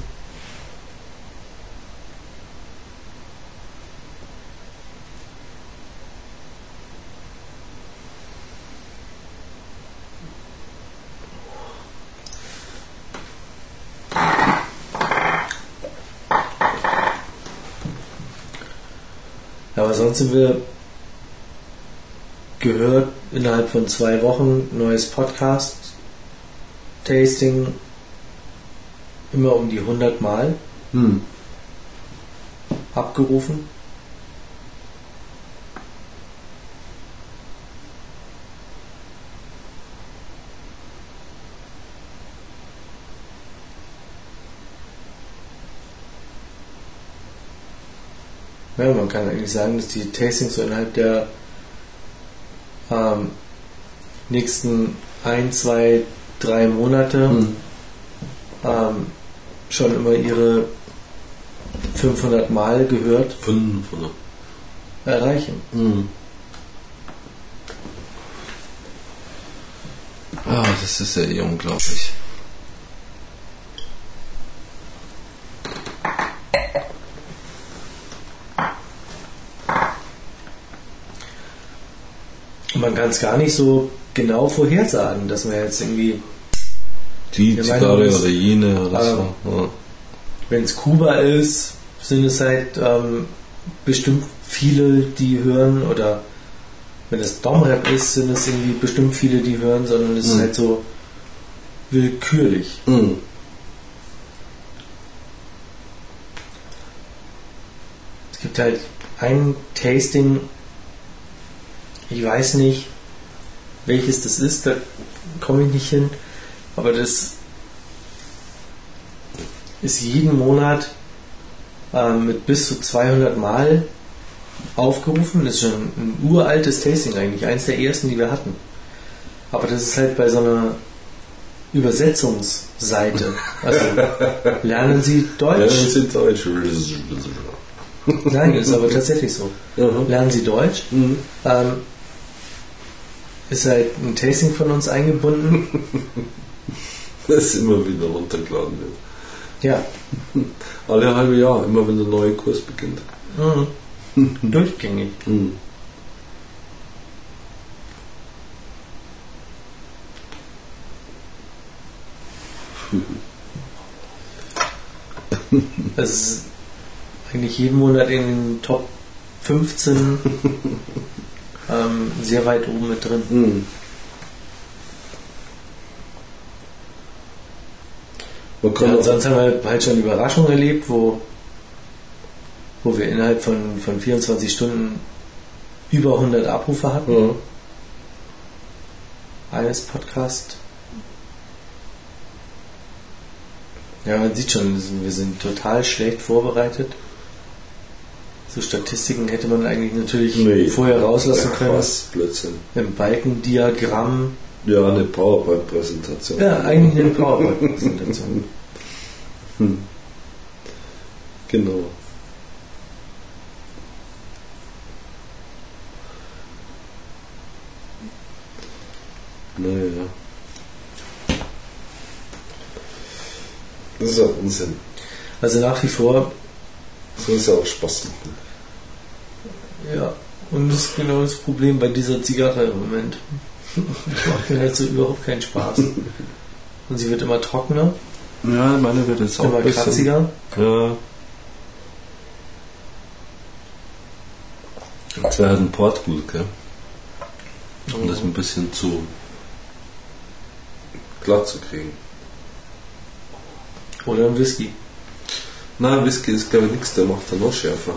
Aber sonst sind wir gehört innerhalb von zwei Wochen neues Podcast Tasting immer um die 100 Mal Hm. abgerufen. Ja, man kann eigentlich sagen, dass die Tastings so innerhalb der ähm, nächsten ein, zwei, drei Monate Hm. ähm, schon immer ihre 500 Mal gehört Fünf, oder? erreichen. Hm. Ah, das ist ja eh unglaublich. Man kann es gar nicht so genau vorhersagen, dass man jetzt irgendwie, Die Ja, Zigarre oder jene oder ähm, so. Ja. wenn es Kuba ist, sind es halt ähm, bestimmt viele, die hören oder wenn es Domrep ist, sind es irgendwie bestimmt viele, die hören, sondern es ist Mhm. halt so willkürlich. Hm. gibt halt ein Tasting, ich weiß nicht, welches das ist, da komme ich nicht hin, aber das ist jeden Monat äh, mit bis zu 200 Mal aufgerufen. Das ist schon ein uraltes Tasting eigentlich, eins der ersten, die wir hatten. Aber das ist halt bei so einer Übersetzungsseite. Also lernen Sie Deutsch. Lernen Sie Deutsch. Nein, ist aber tatsächlich so. Lernen Sie Deutsch. Mhm. Ähm, ist halt ein Tasting von uns eingebunden. Das immer wieder runtergeladen wird. Ja. Alle halbe Jahr, immer wenn der neue Kurs beginnt. Mhm. Durchgängig. Mhm. Das ist eigentlich jeden Monat in den Top 15 ähm, sehr weit oben mit drin. Mhm. Man kann Ja, sonst haben wir halt schon Überraschungen erlebt, wo, wo wir innerhalb von, von 24 Stunden über 100 Abrufe hatten. ja. Eines Podcast. Ja, man sieht schon, wir sind total schlecht vorbereitet. So Statistiken hätte man eigentlich natürlich Nee. vorher rauslassen können. Blödsinn. Im Balkendiagramm. Ja, eine PowerPoint-Präsentation. Ja, eigentlich eine PowerPoint-Präsentation. Hm. Genau. Naja. Das ist ja Unsinn. Also nach wie vor, So ist ja auch Spaß ja, und das ist genau das Problem bei dieser Zigarre im Moment. Die macht mir halt so überhaupt keinen Spaß. Und sie wird immer trockener, Ja, meine wird jetzt immer kratziger. Ja. Das wäre halt ein Port gut, gell? Um das ein bisschen zu glatt zu kriegen. Oder ein Whisky. Na, Whisky ist glaube ich nichts, der macht dann noch schärfer.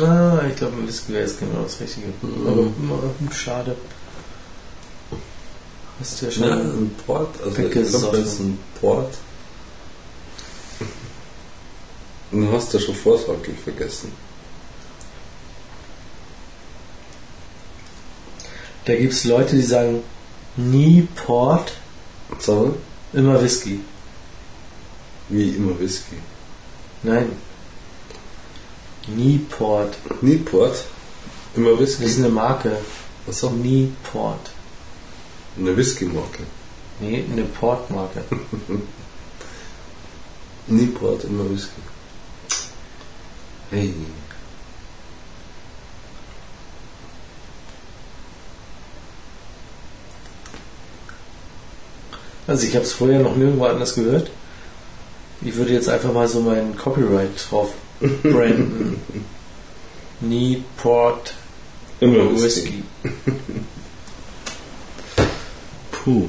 Na, ich glaube, ein Whisky wäre jetzt genau das Richtige. Mhm. Aber mm, schade. Hast du ja schon. Ja, ein Port, also ich glaube, das ist ein Port. Du hast ja schon vorsorglich vergessen. Da gibt es Leute, die sagen, nie Port, Sag immer Whisky. wie immer Whisky. Nein. Nie Port. Nie Port, immer Das ist Whisky. eine Marke. Achso, Nie Port. Eine Whisky-Marke. Nee, eine Portmarke. Nie Port, immer Whisky. Hey. Also ich habe es vorher noch nirgendwo anders gehört. Ich würde jetzt einfach mal so mein Copyright drauf branden. Nie Port Immer Whisky. Whisky. Puh.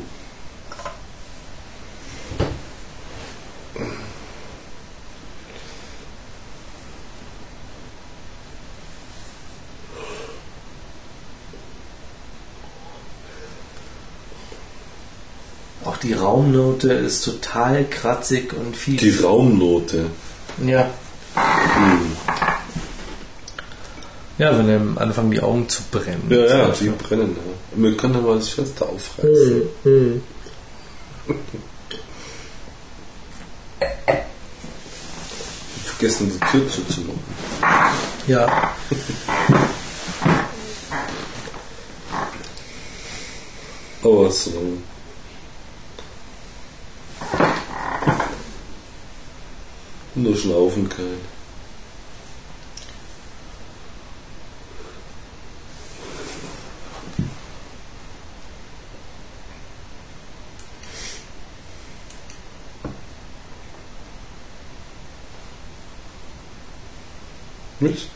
Auch die Raumnote ist total kratzig und viel. Die Raumnote. Ja. Ja, wenn einem anfangen die Augen zu brennen. Ja, ja, Das die brennen. Ja. Wir können aber das Fenster aufreißen. Hm, Vergessen die Tür zuzumachen. Ja. Aber so. Nur schnaufen können. nicht.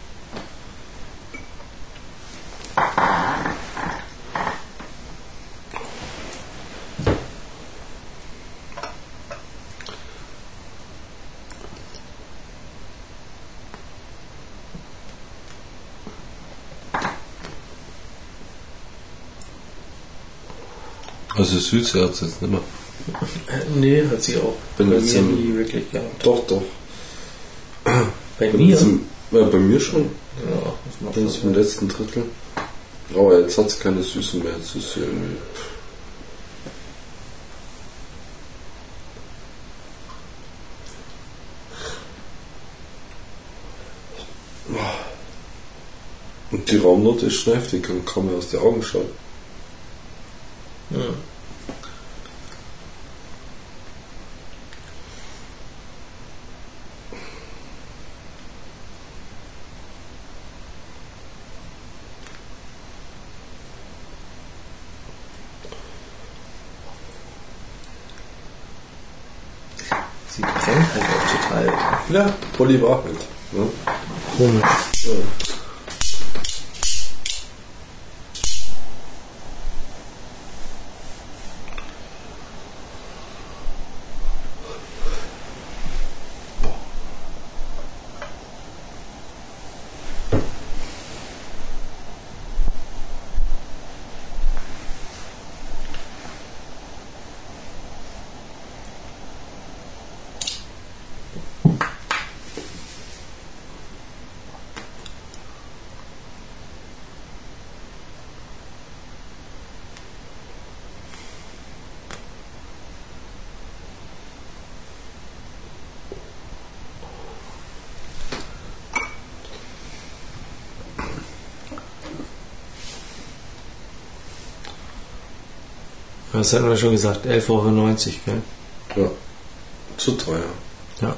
Also süße hat sie jetzt nicht mehr. Äh, nee, hat sie auch. Bin bei mir nie wirklich gehabt. Doch, doch. Bei, bei mir? Ja, bei mir schon. Ja, das macht im schon letzten Drittel. Aber jetzt hat es keine Süße mehr. Jetzt ist sie irgendwie. Und die Raumnote ist schon heftig, kann kaum mehr aus den Augen schauen. Ja. Sie brennt halt auch total. Ja, Polly war halt. Ne? Komisch. Ja. Das hatten wir schon gesagt, 11,90 Euro, gell? ja. Zu teuer. Ja.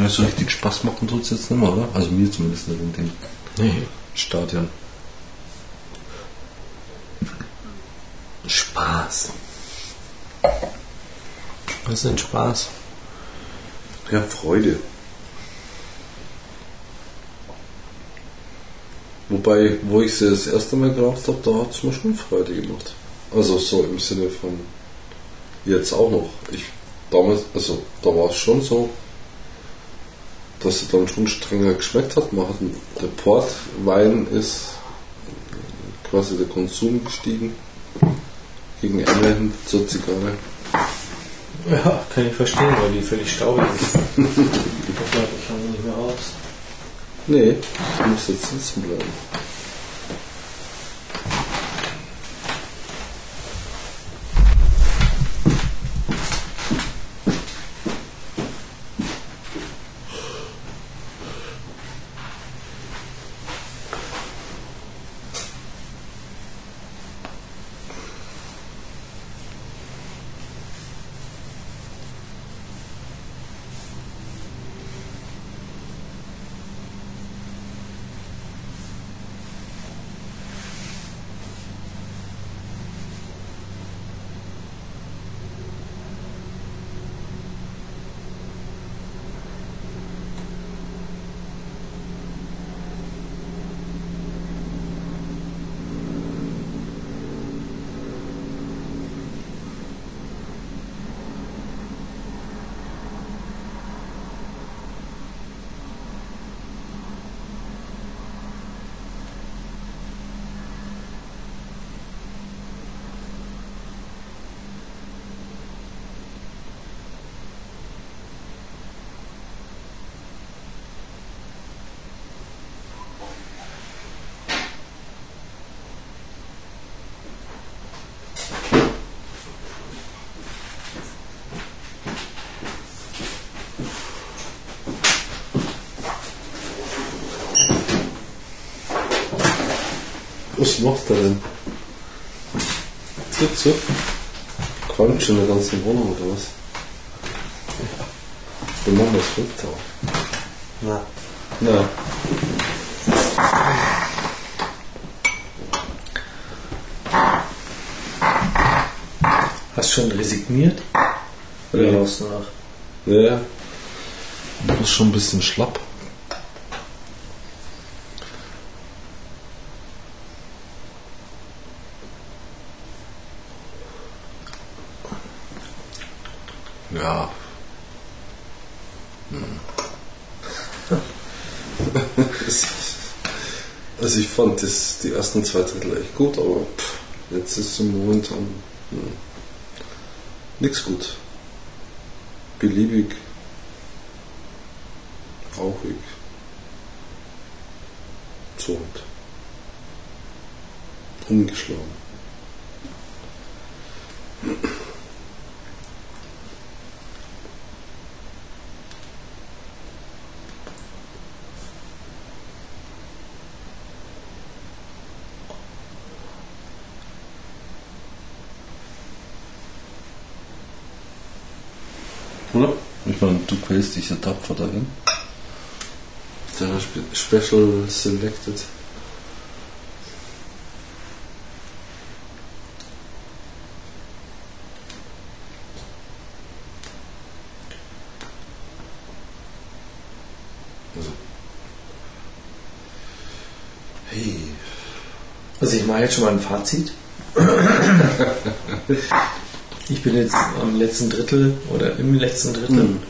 Ja, so richtig Spaß machen tut es jetzt nicht mehr, oder? Also mir zumindest nicht in dem Nee. Stadion. Spaß. Was ist denn Spaß? Ja, Freude. Wobei, wo ich sie das erste Mal geraucht habe, da hat es mir schon Freude gemacht. Also so im Sinne von jetzt auch noch. Ich damals, also da war es schon so, dass sie dann schon strenger geschmeckt hat. Man hat der Portwein ist quasi der Konsum gestiegen gegen Ende hin zur Zigarre. Ja, kann ich verstehen, weil die völlig staubig ist. Guck mal, ich kann nicht mehr raus. Nee, du musst jetzt sitzen bleiben. Was macht er denn? Zip, zip. Qualmt schon in der ganzen Wohnung oder was? Wir machen das Foto. Na. Ja. Hast schon resigniert? Oder Ja. rauchst du noch? Ja. Du bist schon ein bisschen schlapp. Ja. Also ich fand das, die ersten zwei Drittel echt gut, aber pff, jetzt ist im momentan hm, nichts gut. Beliebig, rauchig, so und umgeschlagen. Oder? Ich meine, du quälst dich ja tapfer dahin. Der Spe Special Selected. Also. Hey. Also ich mache jetzt schon mal ein Fazit. Ich bin jetzt am letzten Drittel oder im letzten Drittel. Hm.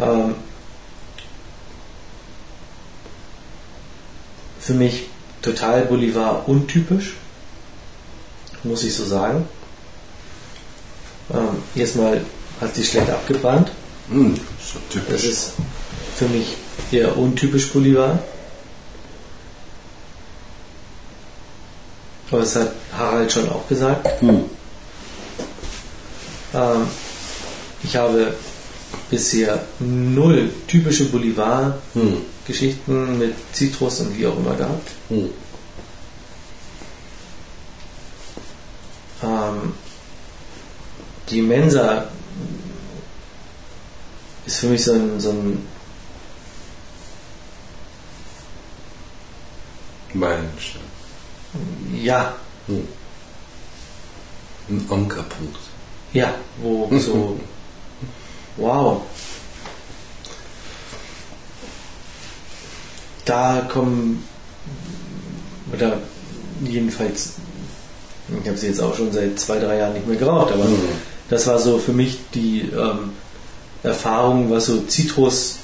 Ähm, für mich total Bolivar untypisch, muss ich so sagen. Ähm, erstmal hat sie schlecht abgebrannt. Hm, so Das typisch. ist für mich eher untypisch Bolivar. Aber das hat Harald schon auch gesagt. Hm. Ähm, ich habe bisher null typische Bolivar-Geschichten Hm. mit Zitrus und wie auch immer gehabt. Hm. Ähm, die Mensa ist für mich so ein, so ein Meilenstein. ja, Hm. Ein Ankerpunkt. ja, wo so, wow. Da kommen, oder jedenfalls, ich habe sie jetzt auch schon seit zwei, drei Jahren nicht mehr geraucht, aber Hm. das war so für mich die ähm, Erfahrung, was so Zitrus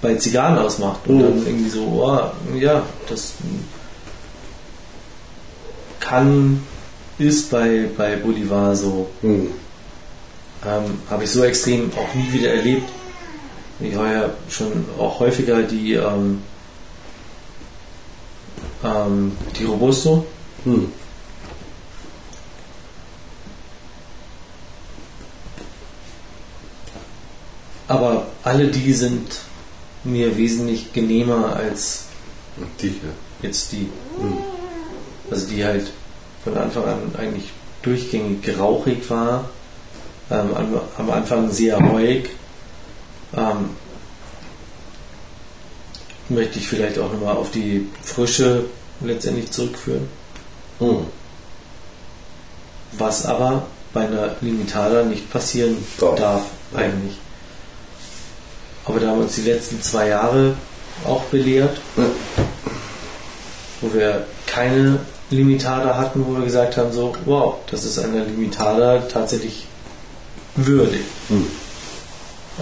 bei Zigarren ausmacht. Und Mhm. dann irgendwie so, oh, ja, das kann, ist bei, bei Bolivar so. Hm. Ähm, Habe ich so extrem auch nie wieder erlebt. Ich war ja schon auch häufiger die, ähm, ähm, die Robusto. Hm. Aber alle die sind mir wesentlich genehmer als Die hier. jetzt die. Hm. Also die halt von Anfang an eigentlich durchgängig rauchig war. Ähm, am, am Anfang sehr reuig. Ähm, möchte ich vielleicht auch nochmal auf die Frische letztendlich zurückführen. Hm. Was aber bei einer Limitada nicht passieren Darf. darf, eigentlich. Aber da haben uns die letzten zwei Jahre auch belehrt, Ja. wo wir keine Limitada hatten, wo wir gesagt haben, so, wow, das ist einer Limitada tatsächlich würdig. Hm.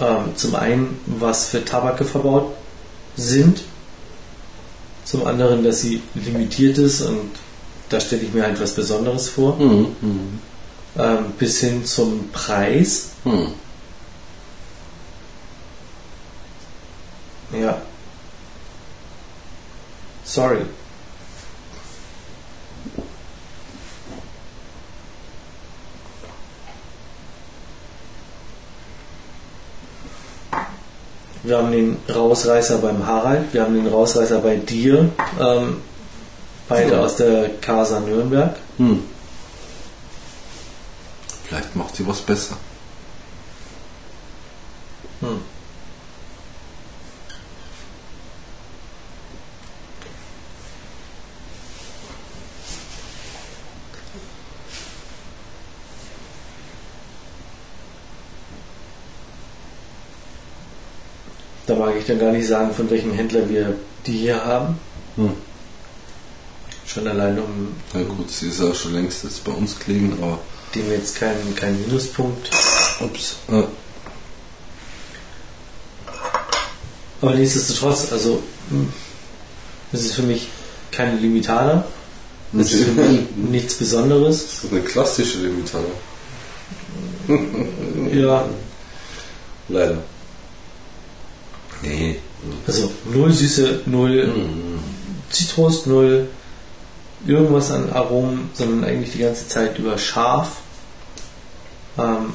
Ähm, zum einen, was für Tabake verbaut sind, zum anderen, dass sie limitiert ist und da stelle ich mir halt was Besonderes vor, Hm. Hm. ähm, bis hin zum Preis. Hm. Ja. Sorry. Wir haben den Rausreißer beim Harald, wir haben den Rausreißer bei dir, ähm, beide Ja. aus der Casa Nürnberg. Hm. Vielleicht macht sie was besser. Gar nicht sagen, von welchem Händler wir die hier haben. Hm. Schon allein um Na gut, sie ist ja schon längst jetzt bei uns gelegen, aber. dem jetzt keinen kein Minuspunkt. Ups. Äh, Aber nichtsdestotrotz, also hm, es ist für mich keine Limitada. Es ist für mich nichts Besonderes. das ist eine klassische Limitada. Ja, Leider. Nee. also null Süße, null Zitrus, null irgendwas an Aromen, sondern eigentlich die ganze Zeit über scharf. Ähm,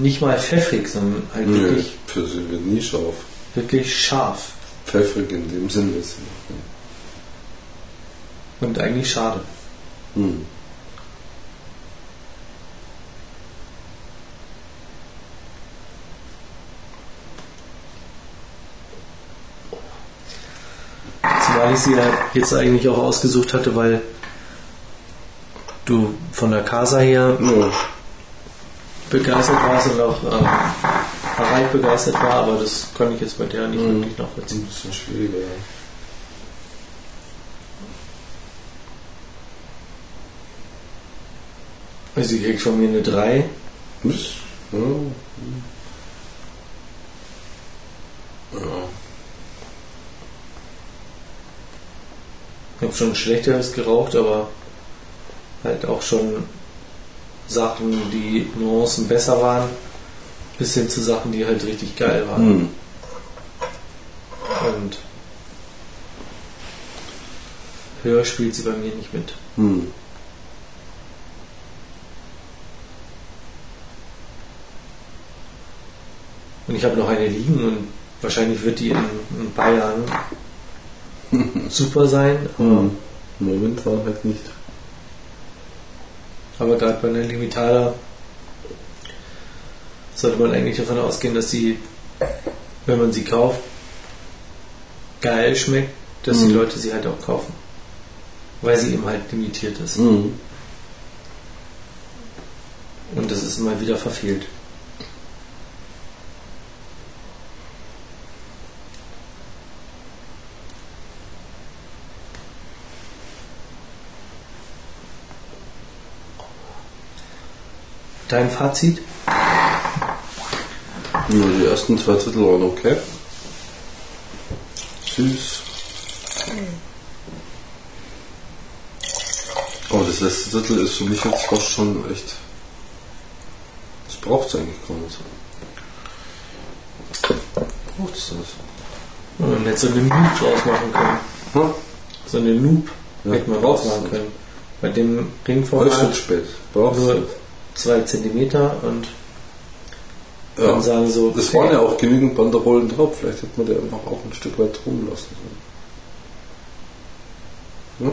nicht mal pfeffrig, sondern halt Nee, wirklich, für sie wird nie scharf. wirklich scharf. Pfeffrig in dem Sinne ist sie. Und eigentlich schade. Hm. Zumal ich sie ja jetzt eigentlich auch ausgesucht hatte, weil du von der Casa her Ja. begeistert warst und auch ähm, Harald begeistert war, aber das konnte ich jetzt bei der nicht Mhm. wirklich Ein nachvollziehen. bisschen schwieriger. ja. Also sie kriegt von mir eine 3. Das, ja. Ja. Habe schon schlechteres geraucht, aber halt auch schon Sachen, die Nuancen besser waren, bis hin zu Sachen, die halt richtig geil waren. Hm. Und höher spielt sie bei mir nicht mit. Hm. Und ich habe noch eine liegen und wahrscheinlich wird die in, in ein paar Jahren super sein. Aber. Momentan halt nicht. aber gerade bei einer Limitada sollte man eigentlich davon ausgehen, dass sie, wenn man sie kauft, geil schmeckt, dass die Mhm. Leute sie halt auch kaufen. Weil sie eben halt limitiert ist. Hm. Und das ist mal wieder verfehlt. Dein Fazit? Ja, die ersten zwei Drittel waren okay. Süß. Aber das letzte Drittel ist für mich jetzt fast schon echt. Das braucht es eigentlich gar nicht. Braucht es das? Wenn man jetzt so eine Loop draus machen können. Hm? So eine Loop Ja, hätte man braucht's draus machen nicht. können. Bei dem Heute Ringformat schon spät. Braucht es 2 cm und Ja. dann sagen so, Es waren ja auch genügend Banderollen drauf. Vielleicht hätte man die einfach auch ein Stück weit rumlassen sollen.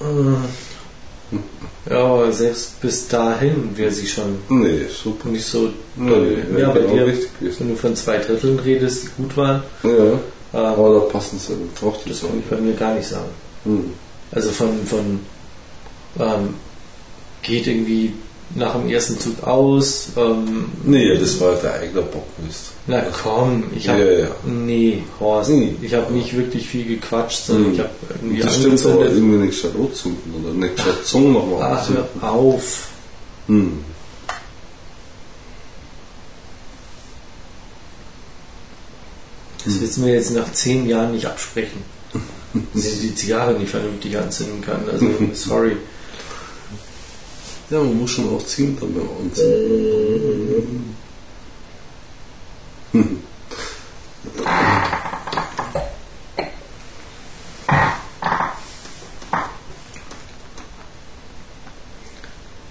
Äh, Ja, aber selbst bis dahin wäre sie schon Ja? Nee, super. nicht so Nee, doll. wäre ja, bei genau dir, wenn du von zwei Dritteln redest, die gut waren, Ja, ähm, aber da passen sie. Braucht das kann ich bei mir gar nicht sagen. Hm. Also von, von ähm, geht irgendwie nach dem ersten Zug aus. Ähm, Nee, das war der eigene Bockmist. Na komm, ich habe Ja, ja. nee, Horst, Nee. ich habe nicht wirklich viel gequatscht, sondern Hm. ich habe irgendwie Das stimmt aber irgendwie nicht gescheit zünden oder nicht gescheit Zungen nochmal Ach, hör auf. Hm. Das willst du mir jetzt nach zehn Jahren nicht absprechen. Dass ich die Zigarre nicht vernünftig anzünden kann. Also, sorry. Ja, man muss schon auch ziehen dann beim Anzünden.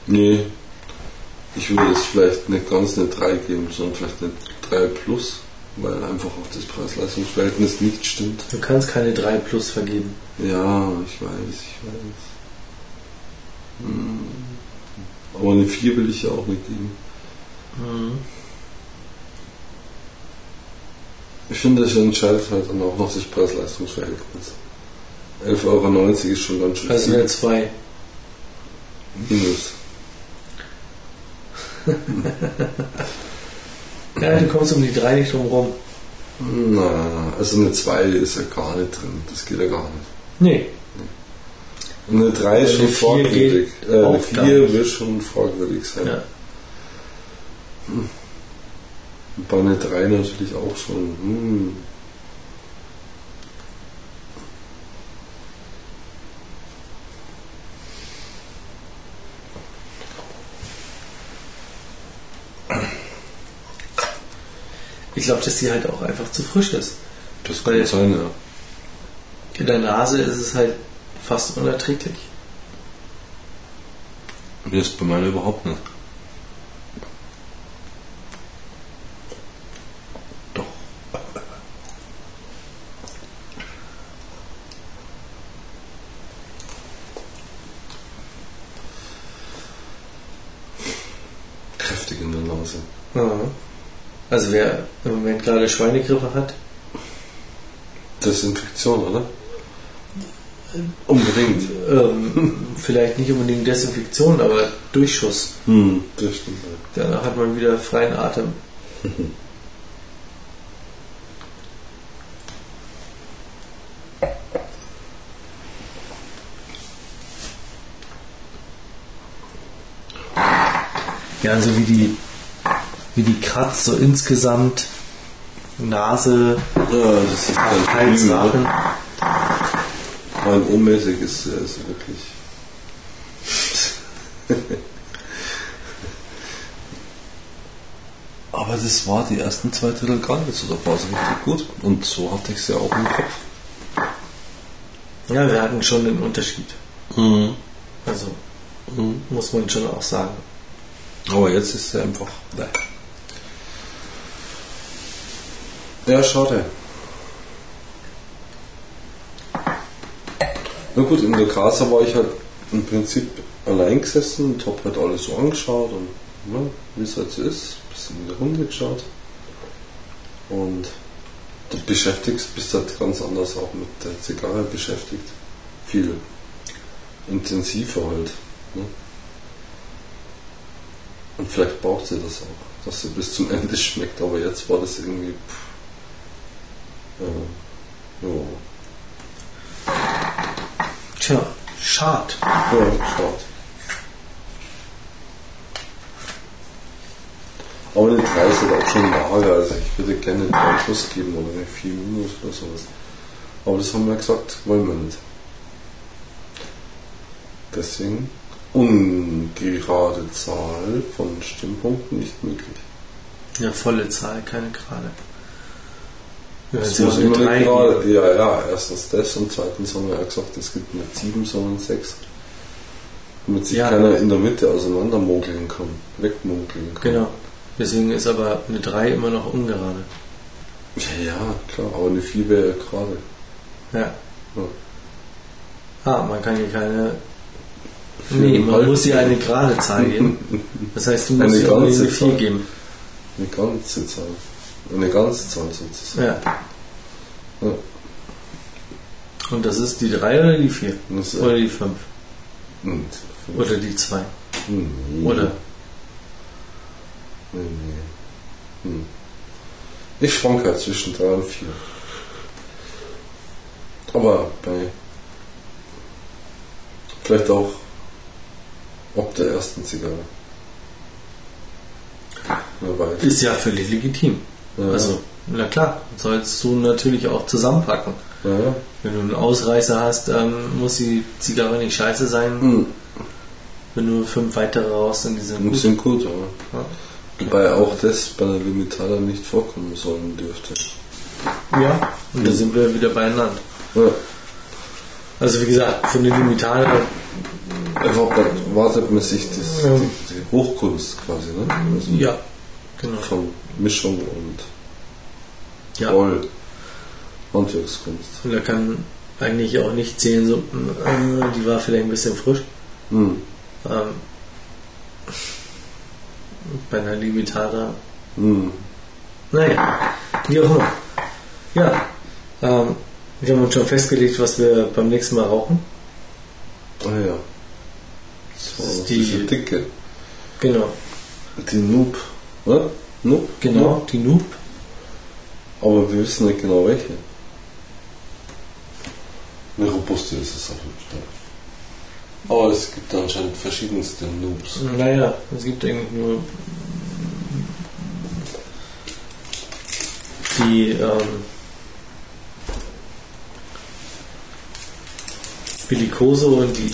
Nee, ich würde es vielleicht nicht ganz eine 3 geben, sondern vielleicht eine 3 plus, weil einfach auch das Preis-Leistungs-Verhältnis nicht stimmt. Du kannst keine 3 Plus vergeben. Ja, ich weiß, ich weiß. Hm. Aber eine 4 will ich ja auch nicht geben. Ich finde, es entscheidet halt dann auch noch das Preis-Leistungs-Verhältnis. 11,90 Euro ist schon ganz schön Also eine 2. Minus. Ja, du kommst um die 3 nicht drum rum. Na, also eine 2 ist ja gar nicht drin. Das geht ja gar nicht. Nee. Eine 3 ist Eine schon vier fragwürdig. geht Äh, eine auch gar 4 nicht. wird schon fragwürdig sein. Ja. Und bei einer 3 natürlich auch schon. Hm. Ich glaube, dass die halt auch einfach zu frisch ist. Das Weil- kann sein, ja. In der Nase ist es halt fast unerträglich. Jetzt bei meiner überhaupt nicht. Doch. Kräftig in der Nase. Also wer im Moment gerade Schweinegrippe hat, Desinfektion, oder? Unbedingt. ähm, vielleicht nicht unbedingt Desinfektion, aber Durchschuss. Hm, das stimmt. Danach hat man wieder freien Atem. Ja, also wie die, wie die kratzt, so insgesamt Nase, Ja, das ist kein Hals, Film, Rachen. Ohnmäßig ist er ist wirklich. Aber das war die ersten zwei Drittel gar nicht so, da war es richtig gut. Und so hatte ich es ja auch im Kopf. Ja, wir hatten schon einen Unterschied. Mhm. Also muss man schon auch sagen. Aber jetzt ist er einfach. Bäh. Ja, schade. Na gut, in der Casa war ich halt im Prinzip allein gesessen und hab halt alles so angeschaut und ne, wie es halt so ist, bisschen in die Runde geschaut. Und du beschäftigst, bist halt ganz anders auch mit der Zigarre beschäftigt. Viel intensiver halt. Ne? Und vielleicht braucht sie das auch, dass sie bis zum Ende schmeckt, aber jetzt war das irgendwie. Pff, äh, ja, Tja, schade. ja, schade. Aber eine 3 ist halt auch schon mager, also ich würde gerne eine 3 plus geben oder eine 4 minus oder sowas. Aber das haben wir gesagt, wollen wir nicht. Deswegen ungerade Zahl von Stimmpunkten nicht möglich. Ja, volle Zahl, keine gerade. Ja, muss eine immer drei nicht gerade. geben. Ja, ja, erstens das und zweitens haben wir ja gesagt, es gibt nicht sieben, sondern sechs. Damit sich Ja. keiner in der Mitte auseinandermogeln kann, wegmogeln kann. Genau. Deswegen ist aber eine 3 immer noch ungerade. Ja, ja, klar, aber eine 4 wäre gerade. Ja. Ja. Ah, man kann hier keine. Nee, man muss hier eine gerade Zahl geben. Das heißt, du musst hier eine 4 Zahl. geben. Eine ganze Zahl. Eine ganze Zahl sozusagen. Ja. Ja. Und das ist die 3 oder die 4? Das ist- Oder die 5? Und Oder die 2? Nee. Oder? Nee, nee. Hm. Ich schwank halt zwischen 3 und 4. Aber bei. Vielleicht auch ob der ersten Zigarre. Weiß. Ist ja völlig legitim. Ja. Also, na klar, sollst du natürlich auch zusammenpacken. Ja. Wenn du einen Ausreißer hast, ähm, muss die Zigarre nicht scheiße sein. Hm. Wenn du fünf weitere raus sind, die sind gut. sind gut, ja. Ja. Wobei auch das bei der Limitada nicht vorkommen sollen dürfte. Ja, und da sind wir wieder beieinander. Ja. Also wie gesagt, für eine Limitada, Einfach da wartet man sich das, Ja. die, die Hochkunst quasi, ne? Also ja, genau. Von Mischung und Ja. Roll. Handwerkskunst. Und da kann eigentlich auch nicht zählen, so, äh, die war vielleicht ein bisschen frisch. Hm. Ähm, bei einer Limitada, Hm. naja, wie auch immer. Ja, ähm, wir haben uns schon festgelegt, was wir beim nächsten Mal rauchen. Ah ja. So, Das ist die, dicke. Genau, Die Noob. Was? Noob? genau, die Noob. Aber wir wissen nicht genau welche. Eine robuste ist es auf jeden Fall. Aber es gibt anscheinend verschiedenste Noobs. Naja, es gibt eigentlich nur die ähm, Bellicoso und die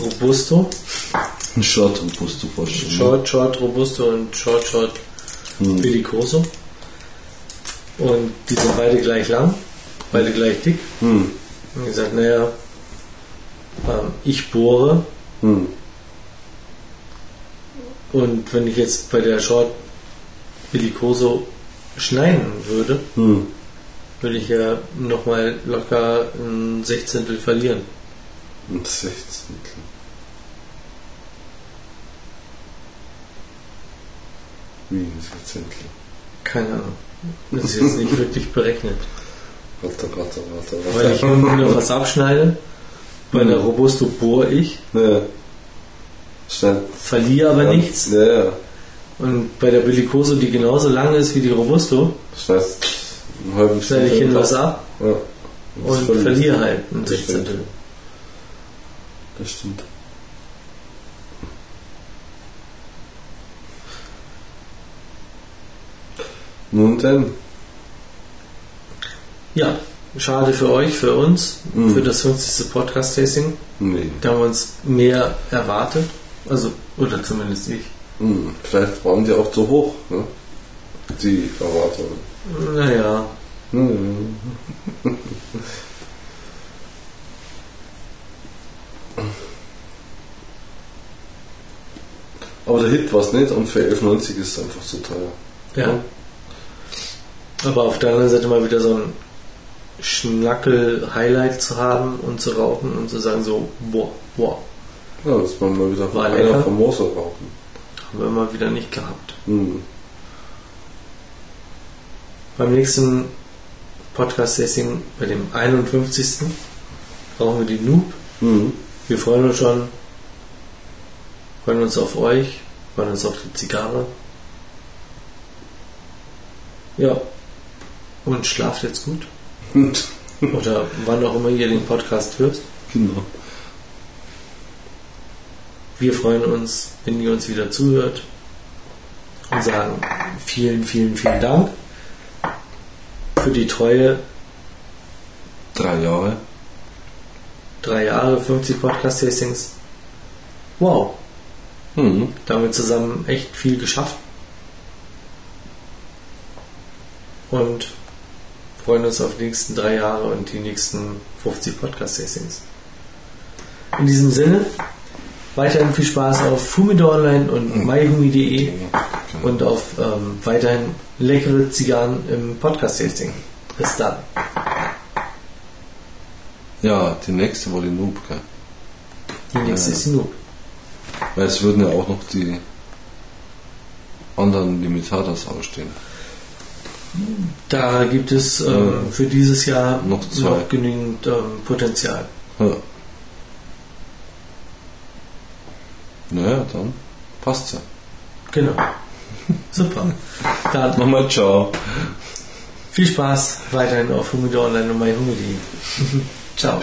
Robusto. Ein Short Robusto vorstellen. Short, Short, Robusto und Short, Short, Hm. Und die sind beide gleich lang, beide gleich dick. Hm. Und gesagt, naja, ähm, ich bohre Hm. und wenn ich jetzt bei der Short Bellicoso schneiden würde, Hm. würde ich ja nochmal locker ein Sechzehntel verlieren. Ein Sechzehntel. Wie ein Sechzehntel? Keine Ahnung. Das ist jetzt nicht wirklich berechnet. Warte, warte, warte, Weil ich warte. nur was abschneide. Bei der Robusto bohre ich, Ja. Schnell. verliere aber nichts. Ja, ja. Und bei der Bellicoso, die genauso lang ist wie die Robusto, Schneidest einen halben schneide ich hin was ab Ja. Und verliest. verliere halt ein. Sechzehntel. Das stimmt. Nun denn. Ja, schade für euch, für uns, Mhm. für das 50. Podcast-Tasting. Nee. Da haben wir uns mehr erwartet. Also, oder zumindest ich. Hm. Vielleicht waren die auch zu hoch, ne? Die Erwartungen. Naja, Hm. Aber der Hit war es nicht und für 11,90 ist es einfach zu teuer. ja. Aber auf der anderen Seite mal wieder so ein Schnackel-Highlight zu haben und zu rauchen und zu sagen so, boah, boah, Ja, dass man mal wieder War einer Moser rauchen. haben wir mal wieder nicht gehabt. Hm. Beim nächsten Podcast-Tasting, bei dem 51. rauchen wir die Noob. Hm. Wir freuen uns schon, freuen uns auf euch, freuen uns auf die Zigarre. Ja, und schlaft jetzt gut. Oder wann auch immer ihr den Podcast hört. genau. Wir freuen uns, wenn ihr uns wieder zuhört und sagen vielen, vielen, vielen Dank für die Treue. Drei Jahre. Drei Jahre, 50 Podcast-Tastings. Wow, Hm. damit zusammen echt viel geschafft. Und freuen uns auf die nächsten drei Jahre und die nächsten 50 Podcast-Tastings. In diesem Sinne, weiterhin viel Spaß auf Fumidor Online und myhumi.de und auf ähm, weiterhin leckere Zigarren im Podcast-Tasting. Bis dann. Ja, die nächste war die Noob, gell? Die nächste Ja. ist die Noob. Weil es würden ja auch noch die anderen Limitadas ausstehen. Da gibt es ähm, Ja. für dieses Jahr Noch noch, genügend ähm, Potenzial. Ja. Naja, dann passt's ja. Genau. Super. Dann Nochmal ciao. viel Spaß weiterhin auf Humidor Online und myhumidi. Ciao.